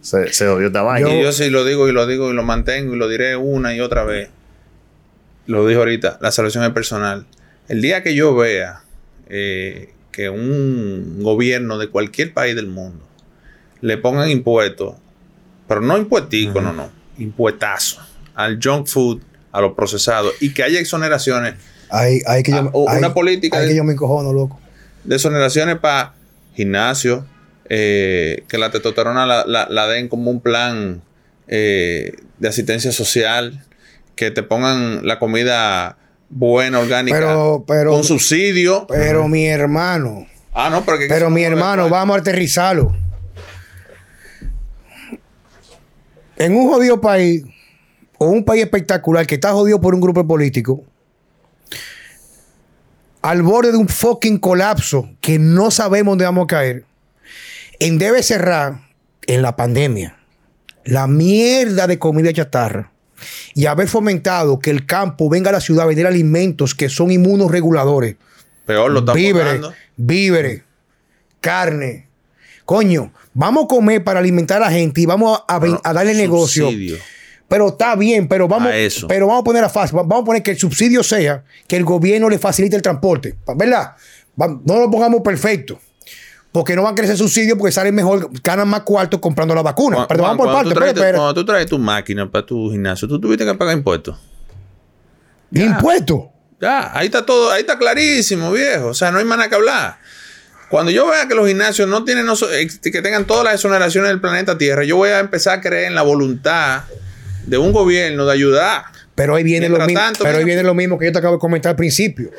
se, se jodió esta vaina. y yo sí lo digo y lo digo y lo mantengo y lo diré una y otra vez. Lo dije ahorita, la salvación es personal. El día que yo vea eh, que un gobierno de cualquier país del mundo le pongan impuestos, pero no impuestico, no, no, impuestazo al junk food, a los procesados y que haya exoneraciones, Hay, hay que yo, Ah, hay- una política hay de- que yo me encojono, loco. de exoneraciones para gimnasio, eh, que la testosterona la, la- la den como un plan eh, de asistencia social, que te pongan la comida buena, orgánica, Pero- pero- con subsidio. Pero mi hermano, Ah, no, pero pero mi hermano, vamos a aterrizarlo. En un jodido país, o un país espectacular que está jodido por un grupo político, al borde de un fucking colapso que no sabemos dónde vamos a caer, en debe cerrar en la pandemia la mierda de comida chatarra y haber fomentado que el campo venga a la ciudad a vender alimentos que son inmunoreguladores Peor lo están víveres, víveres, carne. Coño, vamos a comer para alimentar a la gente y vamos a darle negocio. Pero está bien, pero vamos, A eso. pero vamos a poner a fácil. Vamos a poner que el subsidio sea que el gobierno le facilite el transporte. ¿Verdad? No lo pongamos perfecto. Porque no van a crecer subsidios porque salen mejor, ganan más cuartos comprando la vacuna. Juan- Pero vamos por cuando parte. traes- espera, espera. Cuando tú traes tu máquina para tu gimnasio, tú tuviste que pagar impuestos. Impuestos. Ya, ahí está todo, ahí está clarísimo, viejo. O sea, no hay más nada que hablar. Cuando yo vea que los gimnasios no tienen, eh, que tengan todas las exoneraciones del planeta Tierra, yo voy a empezar a creer en la voluntad de un gobierno de ayudar. Pero ahí viene lo mismo. tanto, pero ahí viene lo mismo que yo te acabo de comentar al principio.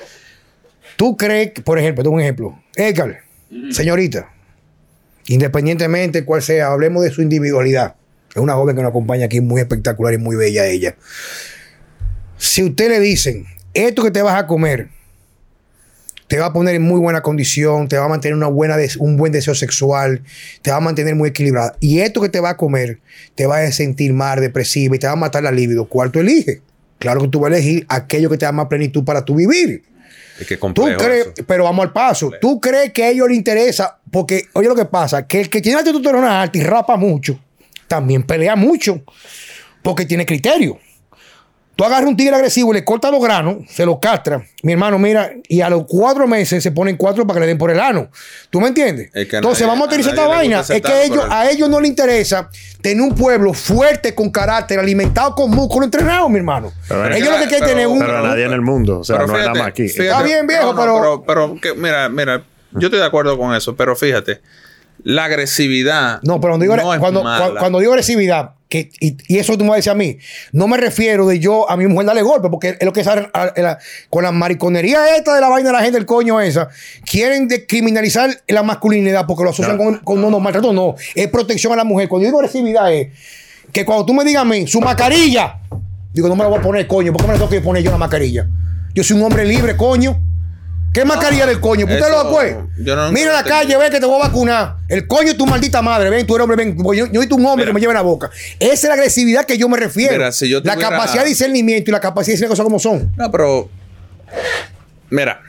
Tú crees, por ejemplo, tengo un ejemplo. Edgar, señorita, independientemente cuál sea, hablemos de su individualidad. Es una joven que nos acompaña aquí, muy espectacular y muy bella ella. Si usted le dicen, esto que te vas a comer, te va a poner en muy buena condición, te va a mantener una buena un buen deseo sexual, te va a mantener muy equilibrada. Y esto que te va a comer, te va a sentir más depresiva y te va a matar la libido. ¿Cuál tú eliges? Claro que tú vas a elegir aquello que te da más plenitud para tu vivir. Es que Tú crees, pero vamos al paso. ¿Tú crees que a ellos les interesa? Porque, oye, lo que pasa, que el que tiene la testosterona alta y rapa mucho, también pelea mucho, porque tiene criterio. Tú agarras un tigre agresivo y le cortas los granos, se los castra. Mi hermano, mira, y a los cuatro meses se ponen cuatro para que le den por el ano. ¿Tú me entiendes? Es que a Entonces nadie- vamos a utilizar esta vaina. Es que ellos, a ellos no les interesa tener un pueblo fuerte, con carácter, alimentado con músculo entrenado, mi hermano. Pero ellos lo que quieren tener un. Pero nadie en el mundo. O sea, Pero no es fíjate, nada más aquí. fíjate- Está bien, viejo, no, no, pero- pero, pero que- mira, mira, yo estoy de acuerdo con eso, pero fíjate, la agresividad. No, pero cuando digo, no es cuando, mala. cua- cuando digo agresividad, que, y, y eso tú me vas a decir a mí, no me refiero de yo a mi mujer darle golpe, porque es lo que sale a- a la- con la mariconería esta de la vaina de la gente, el coño esa, quieren criminalizar la masculinidad porque lo asocian No. con, con no, no, maltrato, no, es protección a la mujer. Cuando yo digo agresividad es que cuando tú me digas a mí, su mascarilla, digo, no me la voy a poner, coño, ¿por qué me la tengo que poner yo la mascarilla? Yo soy un hombre libre, coño. ¿Qué mascarilla del coño? ¿Usted eso- lo pues? yo no- Mira la calle, ven que te voy a vacunar. El coño es tu maldita madre. Ven, tú eres hombre, ven. Yo, yo soy un hombre Mira. que me lleva en la boca. Esa es la agresividad que yo me refiero. Mira, si yo la capacidad de discernimiento y la capacidad de decir las cosas como son. No, pero. Mira,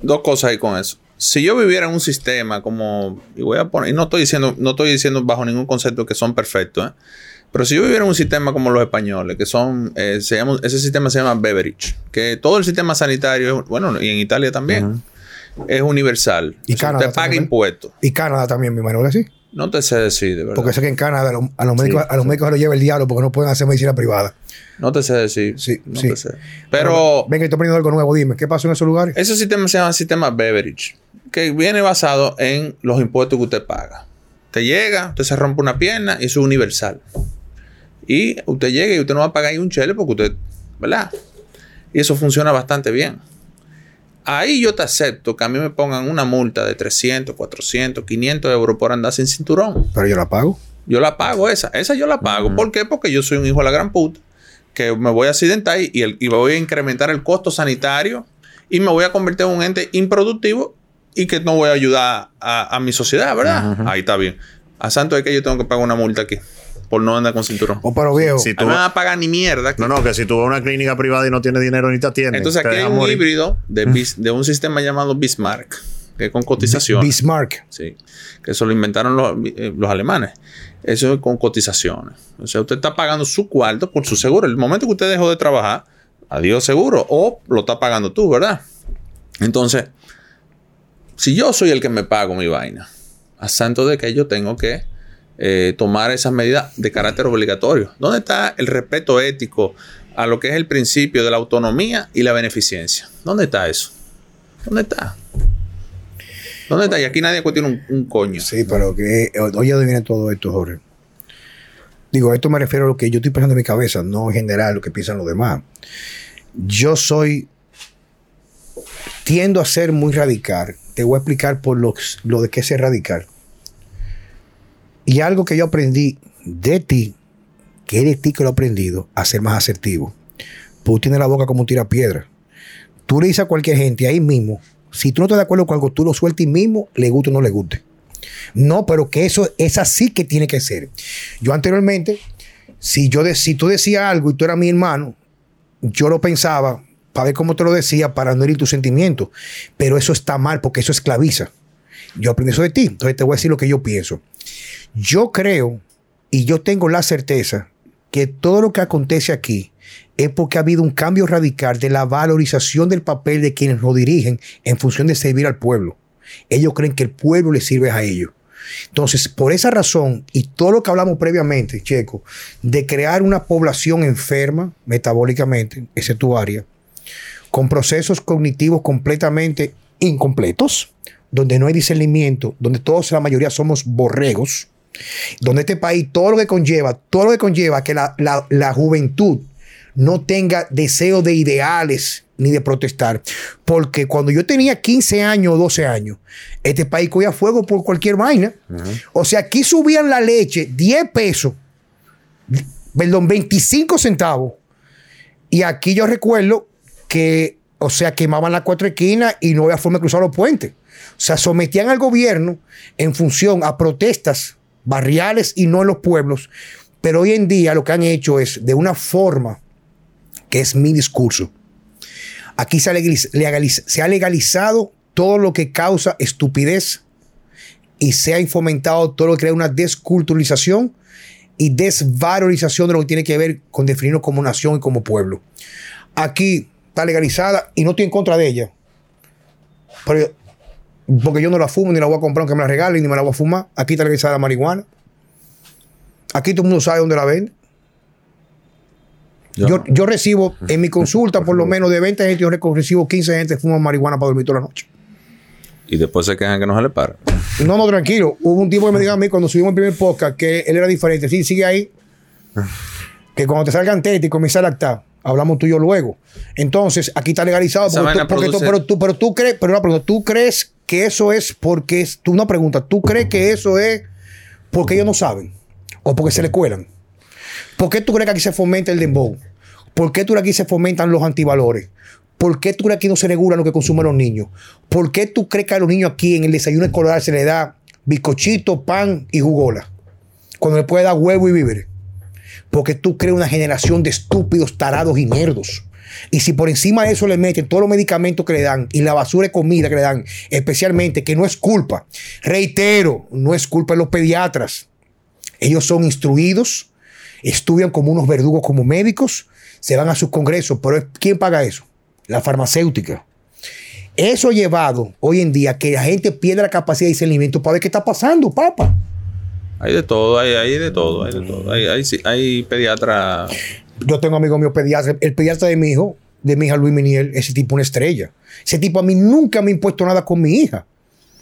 dos cosas ahí con eso. Si yo viviera en un sistema como. Y voy a poner. Y no estoy diciendo, no estoy diciendo bajo ningún concepto que son perfectos, ¿eh? Pero si yo viviera en un sistema como los españoles, que son. eh, se llama- ese sistema se llama Beverage. Que todo el sistema sanitario, bueno, y en Italia también, es universal. Y O sea, Canadá Usted paga también. impuestos. Y Canadá también, mi ¿verdad? Sí. No te sé decir, de verdad. Porque sé que en Canadá a los, a los médicos, a los médicos se los lleva el diablo porque no pueden hacer medicina privada. No te sé decir. Sí, no sí. te sé. Pero. Venga, estoy poniendo algo nuevo. Dime, ¿qué pasó en esos lugares? Ese sistema se llama sistema beverage, que viene basado en los impuestos que usted paga. Te llega, usted se rompe una pierna y eso es universal. Y usted llega y usted no va a pagar ahí un chele porque usted, ¿verdad? Y eso funciona bastante bien. Ahí yo te acepto que a mí me pongan una multa de 300, 400, 500 euros por andar sin cinturón. Pero yo la pago. Yo la pago esa. Esa yo la pago. ¿Por qué? Porque yo soy un hijo de la gran puta. Que me voy a accidentar y, el- y voy a incrementar el costo sanitario y me voy a convertir en un ente improductivo y que no voy a ayudar a, a mi sociedad, ¿verdad? Ahí está bien. A santo es que yo tengo que pagar una multa aquí por no andar con cinturón. O pero viejo. A mí no me van a pagar ni mierda. No, no, que si tú vas a una clínica privada y no tienes dinero ni te atienden. Entonces aquí hay un morir. híbrido de, bis- de un sistema llamado Bismarck, que es con cotización. Bismarck. Sí, que eso lo inventaron los, eh, los alemanes. Eso es con cotizaciones. O sea, usted está pagando su cuarto por su seguro. El momento que usted dejó de trabajar, adiós seguro. O lo está pagando tú, ¿verdad? Entonces, si yo soy el que me pago mi vaina, a santo de que yo tengo que eh, tomar esas medidas de carácter obligatorio. ¿Dónde está el respeto ético a lo que es el principio de la autonomía y la beneficencia? ¿Dónde está eso? ¿Dónde está? ¿Dónde está? Y aquí nadie cuestiona un, coño. Sí, pero que. Oye, ¿dónde viene todo esto, Jorge? digo, esto me refiero a lo que yo estoy pensando en mi cabeza, no en general lo que piensan los demás. Yo soy, tiendo a ser muy radical. Te voy a explicar por lo de qué es ser radical. Y algo que yo aprendí de ti, que es de ti que lo he aprendido, a ser más asertivo. Tú tienes la boca como un tirapiedra. Tú le dices a cualquier gente ahí mismo, si tú no estás de acuerdo con algo, tú lo sueltas ahí mismo, le guste o no le guste. No, pero que eso es así que tiene que ser. Yo anteriormente, si, yo de, si tú decías algo y tú eras mi hermano, yo lo pensaba para ver cómo te lo decía, para no herir tus sentimientos. Pero eso está mal porque eso esclaviza. Yo aprendí eso de ti. Entonces te voy a decir lo que yo pienso. Yo creo y yo tengo la certeza que todo lo que acontece aquí es porque ha habido un cambio radical de la valorización del papel de quienes lo dirigen en función de servir al pueblo. Ellos creen que el pueblo les sirve a ellos. Entonces, por esa razón y todo lo que hablamos previamente, Checo, de crear una población enferma metabólicamente, esa es tu área, con procesos cognitivos completamente incompletos, donde no hay discernimiento, donde todos, la mayoría somos borregos, donde este país, todo lo que conlleva, todo lo que conlleva que la, la juventud no tenga deseo de ideales ni de protestar. Porque cuando yo tenía 15 años o 12 años, este país cogía fuego por cualquier vaina. O sea, aquí subían la leche 10 pesos, perdón, 25 centavos. Y aquí yo recuerdo que, o sea, quemaban las cuatro esquinas y no había forma de cruzar los puentes. O sea, sometían al gobierno en función a protestas barriales y no en los pueblos. Pero hoy en día lo que han hecho es de una forma que es mi discurso. Aquí se ha, legalizado todo lo que causa estupidez y se ha fomentado todo lo que crea una desculturalización y desvalorización de lo que tiene que ver con definirnos como nación y como pueblo. Aquí está legalizada y no estoy en contra de ella. Porque yo no la fumo ni la voy a comprar aunque me la regalen ni me la voy a fumar. Aquí está legalizada la marihuana. Aquí todo el mundo sabe dónde la vende. Yo, recibo en mi consulta por lo menos de 20 gente, yo recibo 15 gente que fuman marihuana para dormir toda la noche. Y después se quejan que no se le para. No, no, tranquilo. Hubo un tipo que me dijo a mí cuando subimos el primer podcast que él era diferente. Sí, sigue ahí. Que cuando te salgan tete y comienza a lactar, hablamos tú y yo luego. Entonces, aquí está legalizado. Porque tú, pero, tú, pero tú crees, pero una ¿tú crees que eso es porque es, tú una pregunta, ¿tú crees que eso es porque ellos no saben? ¿O porque se le cuelan? ¿Por qué tú crees que aquí se fomenta el dembow? ¿Por qué tú crees que aquí se fomentan los antivalores? ¿Por qué tú crees que aquí no se regula lo que consumen los niños? ¿Por qué tú crees que a los niños aquí en el desayuno escolar se le da bizcochito, pan y jugola? Cuando le puede dar huevo y víveres. Porque tú crees una generación de estúpidos, tarados y nerdos. Y si por encima de eso le meten todos los medicamentos que le dan y la basura de comida que le dan, especialmente, que no es culpa, reitero, no es culpa de los pediatras. Ellos son instruidos, estudian como unos verdugos, como médicos, se van a sus congresos, pero ¿quién paga eso? La farmacéutica. Eso ha llevado hoy en día que la gente pierda la capacidad de discernimiento para ver qué está pasando, papá. Hay de todo, hay, hay de todo, hay de todo. Hay, hay, hay pediatras. Yo tengo amigos míos pediatras. El pediatra de mi hijo, de mi hija Luis Miniel, ese tipo una estrella. Ese tipo a mí nunca me ha impuesto nada con mi hija.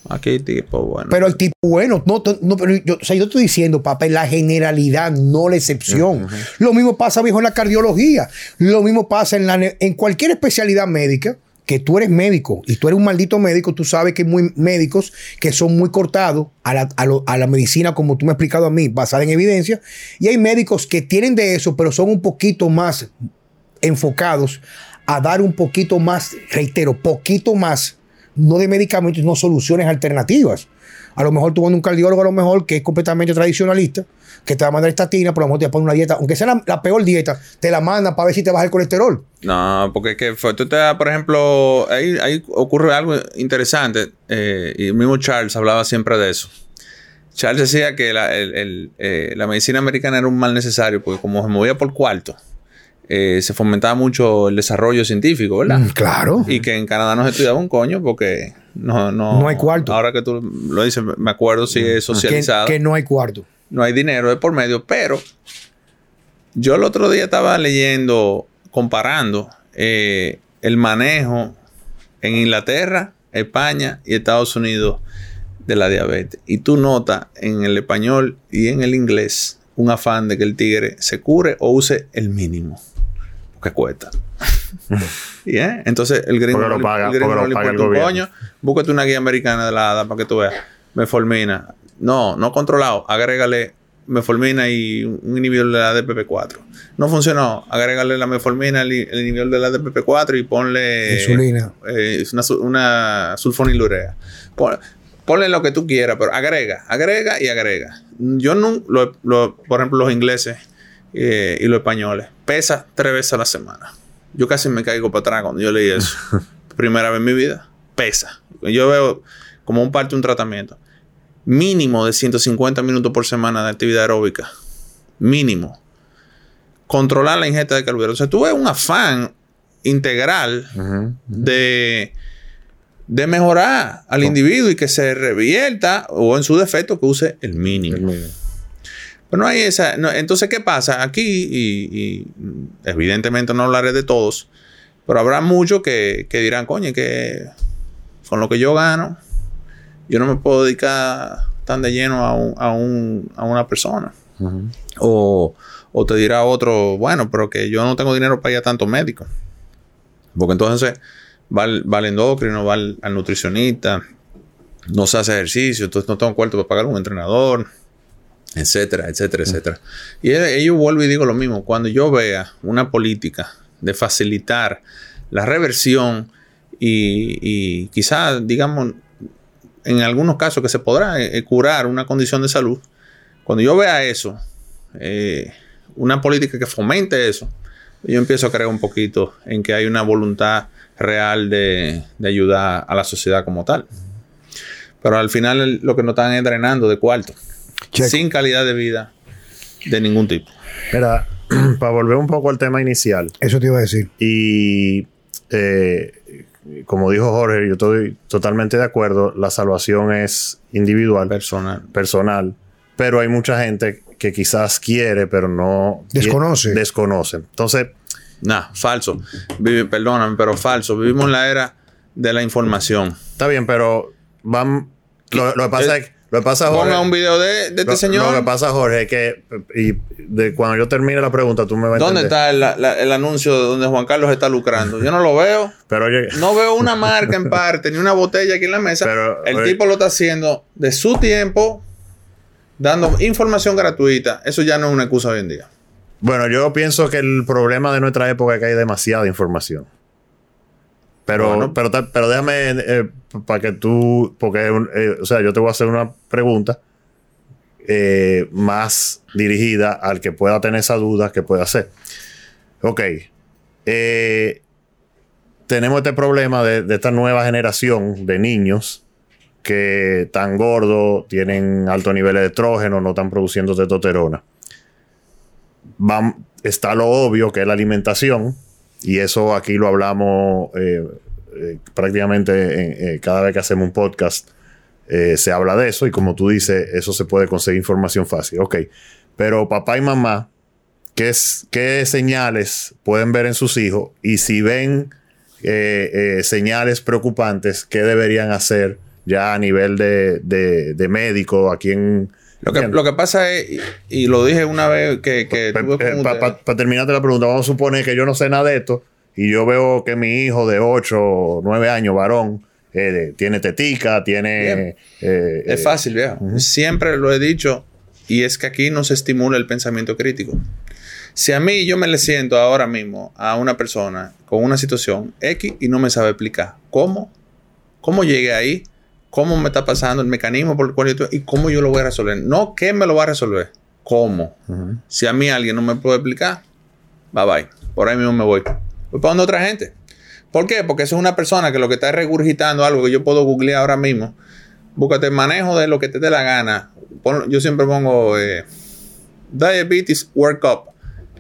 Aquí tipo bueno. Pero el tipo bueno, no, no pero yo, o sea, yo estoy diciendo, papá, la generalidad, no la excepción. Lo mismo pasa, viejo, en la cardiología. Lo mismo pasa en, la, en cualquier especialidad médica, que tú eres médico y tú eres un maldito médico, tú sabes que hay muy médicos que son muy cortados a la, a la medicina, como tú me has explicado a mí, basada en evidencia. Y hay médicos que tienen de eso, pero son un poquito más enfocados a dar un poquito más, reitero, poquito más no de medicamentos, no soluciones alternativas. A lo mejor tú vas a un cardiólogo, a lo mejor que es completamente tradicionalista, que te va a mandar estatina, pero a lo mejor te va a poner una dieta, aunque sea la, peor dieta, te la manda para ver si te baja el colesterol. No, porque es que tú te por ejemplo, ahí, ocurre algo interesante, eh, y el mismo Charles hablaba siempre de eso. Charles decía que la, eh, la medicina americana era un mal necesario, porque como se movía por cuarto, eh, se fomentaba mucho el desarrollo científico, ¿verdad? Mm, claro. Y que en Canadá no se estudiaba un coño porque no, no, no hay cuarto. Ahora que tú lo dices, me acuerdo si es socializado. Que, no hay cuarto. No hay dinero de por medio, pero yo el otro día estaba leyendo, comparando eh, el manejo en Inglaterra, España y Estados Unidos de la diabetes. Y tú notas en el español y en el inglés un afán de que el tigre se cure o use el mínimo. Porque cuesta. <laughs> y, eh, Entonces el gringo, no le- paga- el gringo no le paga el importa un gobierno. coño. Búscate una guía americana de la hada para que tú veas. Meformina. No, no controlado. Agrégale meformina y un inhibidor de la DPP4. No funcionó. Agrégale la meformina, el, el inhibidor de la DPP4 y ponle... Insulina. eh, una, su- una sulfonilurea. Pon- ponle lo que tú quieras, pero agrega, agrega y agrega. Yo no, lo, lo- por ejemplo, los ingleses eh, y los españoles, pesa tres veces a la semana. Yo casi me caigo para atrás cuando yo leí eso. <laughs> Primera vez en mi vida, pesa. Yo veo como un parte de un tratamiento. Mínimo de 150 minutos por semana de actividad aeróbica. Mínimo. Controlar la ingesta de carbohidratos. O sea, tú ves un afán integral de, de mejorar al individuo y que se revierta o en su defecto que use el mínimo. El mismo. Pero no hay esa. no, entonces, ¿qué pasa? Aquí, y, y, evidentemente no hablaré de todos, pero habrá muchos que, que dirán, coño, que con lo que yo gano, yo no me puedo dedicar tan de lleno a, un- a, un- a una persona. O, o te dirá otro, bueno, pero que yo no tengo dinero para ir a tanto médico. Porque entonces va al, va al endocrino, va al, al nutricionista, no se hace ejercicio, entonces no tengo cuarto para pagar un entrenador, etcétera, etcétera, etcétera. Y e- yo vuelvo y digo lo mismo, cuando yo vea una política de facilitar la reversión y, y quizás, digamos, en algunos casos que se podrá eh, curar una condición de salud, cuando yo vea eso, eh, una política que fomente eso, yo empiezo a creer un poquito en que hay una voluntad real de, de ayudar a la sociedad como tal. Pero al final el- lo que nos están es drenando de cuarto, Checo. sin calidad de vida de ningún tipo. Mira, <clears throat> para volver un poco al tema inicial, Eso te iba a decir. y eh, como dijo Jorge, yo estoy totalmente de acuerdo, la salvación es individual, Personal. personal, pero hay mucha gente que quizás quiere, pero no... Desconoce. Desconoce. Entonces, Nah, falso. Vive- perdóname, pero falso. Vivimos en la era de la información. está bien, pero van... Lo, lo que pasa es... Lo que pasa, Jorge, Ponga un video de, de este lo- señor. Lo que pasa, Jorge, es que y de, cuando yo termine la pregunta, tú me vas a ¿Dónde está el, la- el anuncio donde Juan Carlos está lucrando? Yo no lo veo. Pero oye, No veo una marca en parte, ni una botella aquí en la mesa. Pero, el oye. tipo lo está haciendo de su tiempo, dando información gratuita. Eso ya no es una excusa hoy en día. Bueno, yo pienso que el problema de nuestra época es que hay demasiada información. Pero, Bueno. pero, pero déjame eh, para que tú, porque, eh, o sea, yo te voy a hacer una pregunta eh, más dirigida al que pueda tener esa duda que pueda hacer. Ok. Tenemos este problema de, de esta nueva generación de niños que están gordos, tienen alto nivel de estrógeno, no están produciendo testosterona está lo obvio que es la alimentación y eso aquí lo hablamos eh, eh, prácticamente en- eh, cada vez que hacemos un podcast se habla de eso y como tú dices eso se puede conseguir información fácil. Ok pero papá y mamá ¿qué, qué señales pueden ver en sus hijos y si ven señales preocupantes qué deberían hacer ya a nivel de, de- de médico aquí en Lo que, lo que pasa es, y, y lo dije una vez que, que tuve con para ustedes. terminarte la pregunta, vamos a suponer que yo no sé nada de esto y yo veo que mi hijo de 8 o 9 años, varón, eh, tiene tetica, tiene... Eh, Es eh, fácil, viejo. Siempre lo he dicho. Y es que aquí no se estimula el pensamiento crítico. Si a mí yo me le siento ahora mismo a una persona con una situación X y no me sabe explicar cómo, cómo llegué ahí, cómo me está pasando el mecanismo por el cual yo estoy y cómo yo lo voy a resolver. No qué me lo va a resolver, cómo. Si a mí alguien no me puede explicar, bye bye. Por ahí mismo me voy. Voy para donde otra gente. ¿Por qué? Porque eso es una persona que lo que está regurgitando algo que yo puedo googlear ahora mismo. Búscate el manejo de lo que te dé la gana. Pon- yo siempre pongo eh, Diabetes Workup.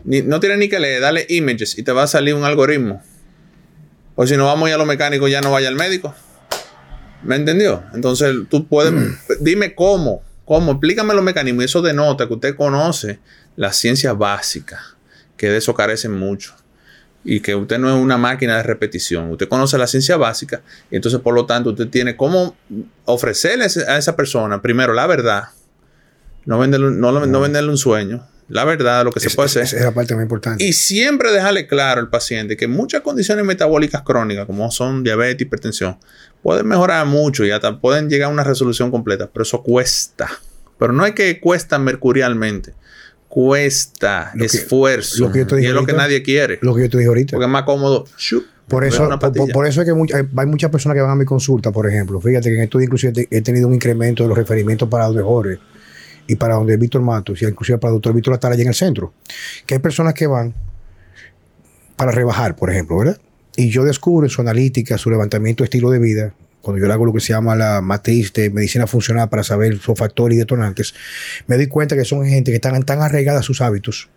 Ni- no tiene ni que leer, dale images y te va a salir un algoritmo. O si no vamos ya a los mecánicos, ya no vaya al médico. ¿Me entendió? Entonces tú puedes, dime cómo, cómo, explícame los mecanismos. Y eso denota que usted conoce la ciencia básica, que de eso carecen mucho. Y que usted no es una máquina de repetición. Usted conoce la ciencia básica. Y entonces, por lo tanto, usted tiene cómo ofrecerle a esa persona, primero, la verdad. No venderle, un- no, no venderle un sueño. La verdad, lo que se puede es- hacer. Esa es la parte más importante. Y siempre dejarle claro al paciente que muchas condiciones metabólicas crónicas, como son diabetes, hipertensión, pueden mejorar mucho y hasta pueden llegar a una resolución completa, pero eso cuesta. Pero no es que cuesta mercurialmente, cuesta Lo que- esfuerzo. lo que yo te y es lo que nadie quiere. Lo que yo te dije ahorita. Porque es más cómodo. ¡shup! Por eso, por, eso es que mucha- hay, hay muchas personas que van a mi consulta, por ejemplo. Fíjate que en días inclusive he tenido un incremento de los referimientos para donde Jorge y para donde Víctor Matos, y inclusive para el doctor Víctor Atala allá en el centro. Que hay personas que van para rebajar, por ejemplo, ¿verdad? Y yo descubro en su analítica, su levantamiento de estilo de vida, cuando yo le hago lo que se llama la matriz de medicina funcional para saber sus factores y detonantes, me doy cuenta que son gente que están tan arraigadas a sus hábitos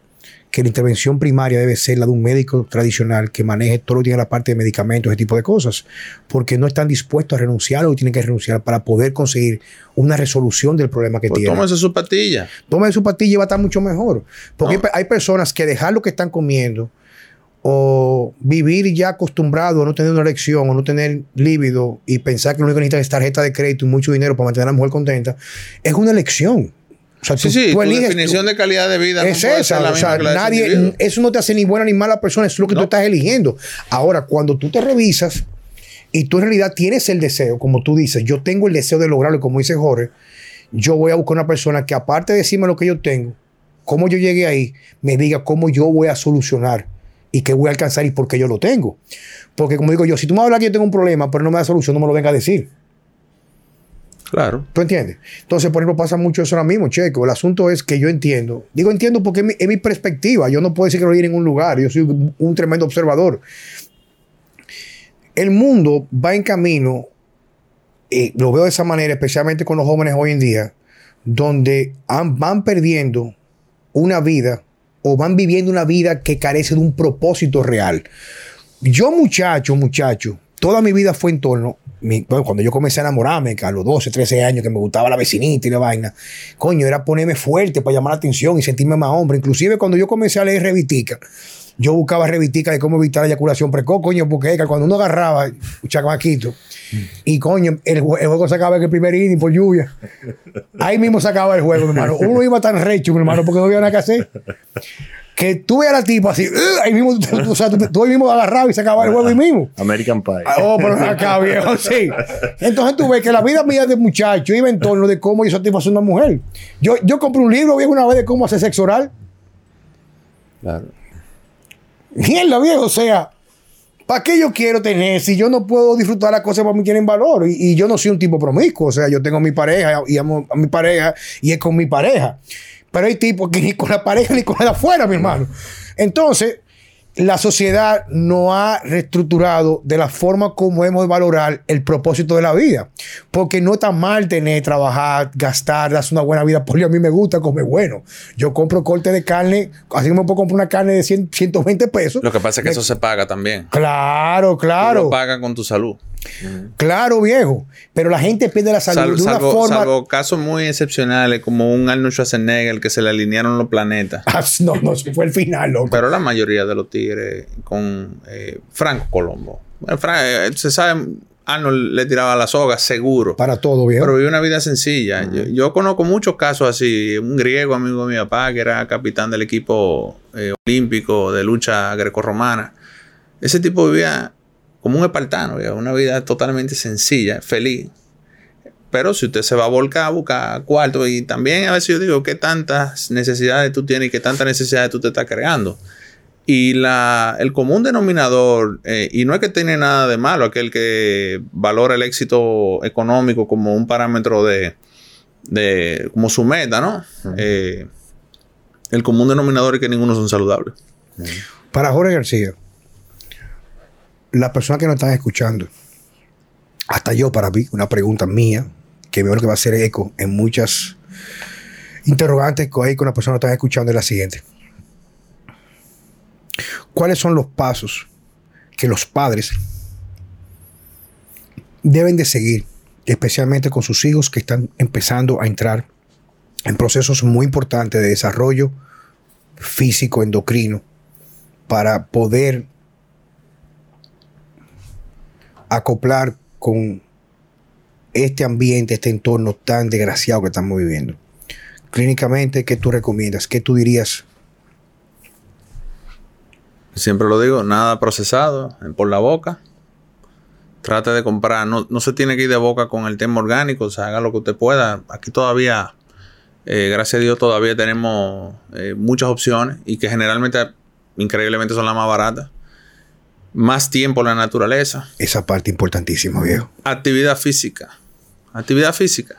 que la intervención primaria debe ser la de un médico tradicional que maneje todo lo que tiene la parte de medicamentos, ese tipo de cosas, porque no están dispuestos a renunciar o tienen que renunciar para poder conseguir una resolución del problema que Pues tienen. tómese su pastilla. Tome su pastilla y va a estar mucho mejor. Porque No. hay personas que dejar lo que están comiendo o vivir ya acostumbrado a no tener una erección o no tener líbido y pensar que lo único que necesitan es tarjeta de crédito y mucho dinero para mantener a la mujer contenta, es una elección. O sea, Sí, tú- sí, tú tu eliges- definición tú- de calidad de vida no es ser esa, la o sea, nadie, eso no te hace ni buena ni mala persona, eso es lo que tú No. estás eligiendo. Ahora, cuando tú te revisas y tú en realidad tienes el deseo, como tú dices, yo tengo el deseo de lograrlo, como dice Jorge, yo voy a buscar una persona que aparte de decirme lo que yo tengo, cómo yo llegué ahí, me diga cómo yo voy a solucionar y qué voy a alcanzar y por qué yo lo tengo. Porque como digo yo, si tú me hablas que yo tengo un problema, pero no me da solución, no me lo venga a decir. Claro. ¿Tú entiendes? Entonces, por ejemplo, pasa mucho eso ahora mismo, Checo. El asunto es que yo entiendo. Digo entiendo porque es mi, es mi perspectiva. Yo no puedo decir que lo vi en ningún lugar. Yo soy un, un tremendo observador. El mundo va en camino, eh, lo veo de esa manera, especialmente con los jóvenes hoy en día, donde han- van perdiendo una vida o van viviendo una vida que carece de un propósito real. Yo, muchacho, muchacho, toda mi vida fue en torno. mi- bueno, cuando yo comencé a enamorarme, a los 12, 13 años, que me gustaba la vecinita y la vaina, coño, era ponerme fuerte para llamar la atención y sentirme más hombre. Inclusive cuando yo comencé a leer revistica, yo buscaba revistica de cómo evitar la eyaculación precoz, coño, porque cuando uno agarraba, un chamaquito, y coño, el, jue- el juego se acaba en el primer inning por lluvia. Ahí mismo se acaba el juego, mi hermano. Uno iba tan recho, mi hermano, porque no había nada que hacer. Que tú veías a la tipa así, ahí mismo, tú, o sea, tú, tú ahí mismo agarrabas y se acababa el juego ahí mismo. American Pie. Ah, Oh, pero acá, viejo, sí. Entonces tú ves que la vida mía de muchacho iba en torno de cómo yo satisfacer a una mujer. Yo, yo compré un libro, viejo, una vez de cómo hacer sexo oral. Claro. <laughs> Mierda, viejo, o sea, ¿para qué yo quiero tener si yo no puedo disfrutar las cosas para mí tienen valor? Y, yo no soy un tipo promiscuo, o sea, yo tengo mi pareja y amo a mi pareja y es con mi pareja. Pero hay tipos que ni con la pareja ni con la afuera, mi hermano. Entonces, la sociedad no ha reestructurado de la forma como hemos de valorar el propósito de la vida. Porque no está mal tener, trabajar, gastar, darse una buena vida. Porque a mí me gusta comer bueno. Yo compro corte de carne, así me puedo comprar una carne de 100, 120 pesos. Lo que pasa es que Me- eso se paga también. Claro, Tú claro. lo pagas con tu salud. Claro, viejo. Pero la gente pierde la salud Sal- de una salvo, forma. salvo casos muy excepcionales como un Arnold Schwarzenegger que se le alinearon los planetas. <laughs> Ah, no, no, fue el final, loco. Pero la mayoría de los tigres con eh, Franco Colombo. Fra- eh, se sabe, Arnold le tiraba la soga, seguro. Para todo, viejo. Pero vive una vida sencilla. yo, yo conozco muchos casos así. Un griego amigo de mi papá que era capitán del equipo eh, olímpico de lucha grecorromana. Ese tipo vivía como un espartano, una vida totalmente sencilla, feliz. Pero si usted se va a volcar a buscar cuarto, y también a veces yo digo, ¿qué tantas necesidades tú tienes y qué tantas necesidades tú te estás creando? Y la, el común denominador, eh, y no es que tiene nada de malo aquel que valora el éxito económico como un parámetro de, de como su meta, ¿no? Eh, el común denominador es que ninguno son saludables. Para Jorge García, las personas que nos están escuchando, hasta yo para mí, una pregunta mía, que veo que va a hacer eco en muchas interrogantes que hay con las personas que están escuchando, es la siguiente. ¿Cuáles son los pasos que los padres deben de seguir, especialmente con sus hijos que están empezando a entrar en procesos muy importantes de desarrollo físico, endocrino, para poder acoplar con este ambiente, este entorno tan desgraciado que estamos viviendo. clínicamente, ¿qué tú recomiendas? ¿Qué tú dirías? Siempre lo digo, nada procesado por la boca. Trate de comprar, no, no se tiene que ir de boca con el tema orgánico, o sea, haga lo que usted pueda. Aquí todavía, eh, gracias a Dios, todavía tenemos eh, muchas opciones y que generalmente, increíblemente, son las más baratas. Más tiempo en la naturaleza. Esa parte importantísima, viejo. Actividad física. Actividad física.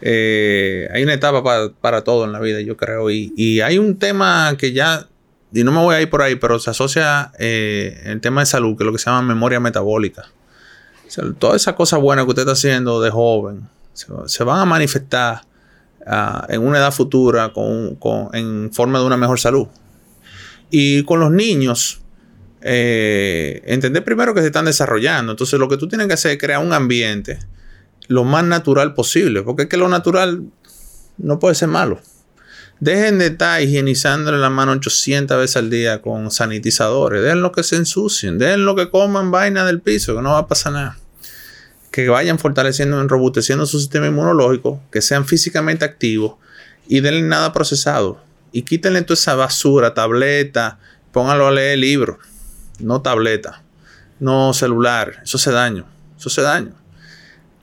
Eh, hay una etapa pa- para todo en la vida, yo creo. Y, y hay un tema que ya, y no me voy a ir por ahí, pero se asocia eh, el tema de salud, que es lo que se llama memoria metabólica. O sea, todas esas cosas buenas que usted está haciendo de joven se, se van a manifestar ah, en una edad futura con, con- en forma de una mejor salud. Y con los niños, eh, entender primero que se están desarrollando. Entonces, lo que tú tienes que hacer es crear un ambiente lo más natural posible, porque es que lo natural no puede ser malo. Dejen de estar higienizándole la mano 800 veces al día con sanitizadores. Dejen que se ensucien. Dejen que coman vaina del piso, que no va a pasar nada. Que vayan fortaleciendo, enrobusteciendo su sistema inmunológico, que sean físicamente activos y denle nada procesado. Y quítenle toda esa basura, tableta, pónganlo a leer libros, no tableta, no celular. Eso hace daño. Eso hace daño.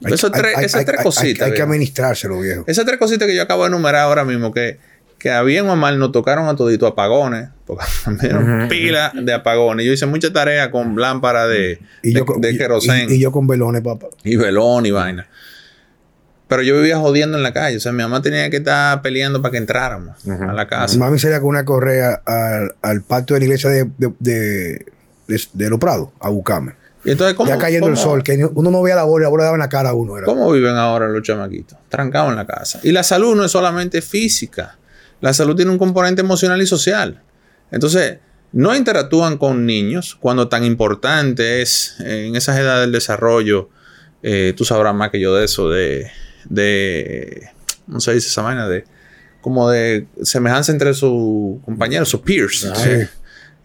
Hay- Esas tres, hay- esas hay- tres hay- cositas. Hay, que administrárselo, viejo. Esas tres cositas que yo acabo de enumerar ahora mismo, que, que a bien o a mal nos tocaron a todito apagones, porque <laughs> me dieron pila de apagones. Yo hice mucha tarea con lámpara de, Y de, yo, con- de y- querosén y- y yo con velones, papá. y velón y vaina. Pero yo vivía jodiendo en la calle. O sea, mi mamá tenía que estar peleando para que entráramos a la casa. Mami salía con una correa al, al patio de la iglesia de, de, de, de- de Los Prados a buscarme. Y entonces, ¿cómo, Ya cayendo el sol, que uno no veía la bola, la bola daba en la cara a uno. Era. ¿Cómo viven ahora los chamaquitos? Trancados en la casa. Y la salud no es solamente física. La salud tiene un componente emocional y social. Entonces, no interactúan con niños cuando tan importante es eh, en esas edades del desarrollo. eh, tú sabrás más que yo de eso, de, de. ¿Cómo se dice esa vaina? De. Como de semejanza entre sus compañeros, sus peers. Sí.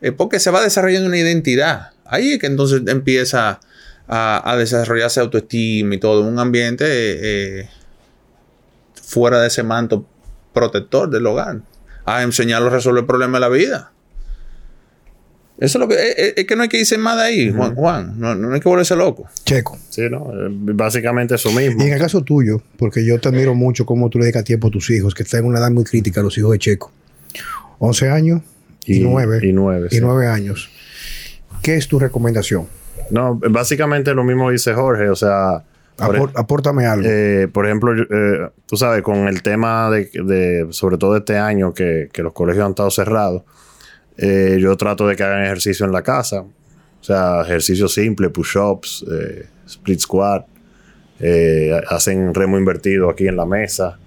Eh, eh, porque se va desarrollando una identidad. Ahí es que entonces empieza a, a desarrollarse autoestima y todo, un ambiente eh, fuera de ese manto protector del hogar. A enseñarlo a resolver problemas de la vida. Eso es lo que. Es, es que no hay que irse más de ahí, Juan. Juan. No, no hay que volverse loco. Checo. Sí, ¿no? Eh, Básicamente eso mismo. Y en el caso tuyo, porque yo te admiro mucho cómo tú le dedicas tiempo a tus hijos, que están en una edad muy crítica, los hijos de Checo. 11 años y, Y- 9. y nueve, Y sí. 9 años. ¿Qué es tu recomendación? No, básicamente lo mismo dice Jorge, o sea, por, apórtame algo. eh, por ejemplo, eh, tú sabes, con el tema de, de- sobre todo este año que, que los colegios han estado cerrados, eh, yo trato de que hagan ejercicio en la casa, o sea, ejercicio simple, push-ups, split squat, hacen remo invertido aquí en la mesa,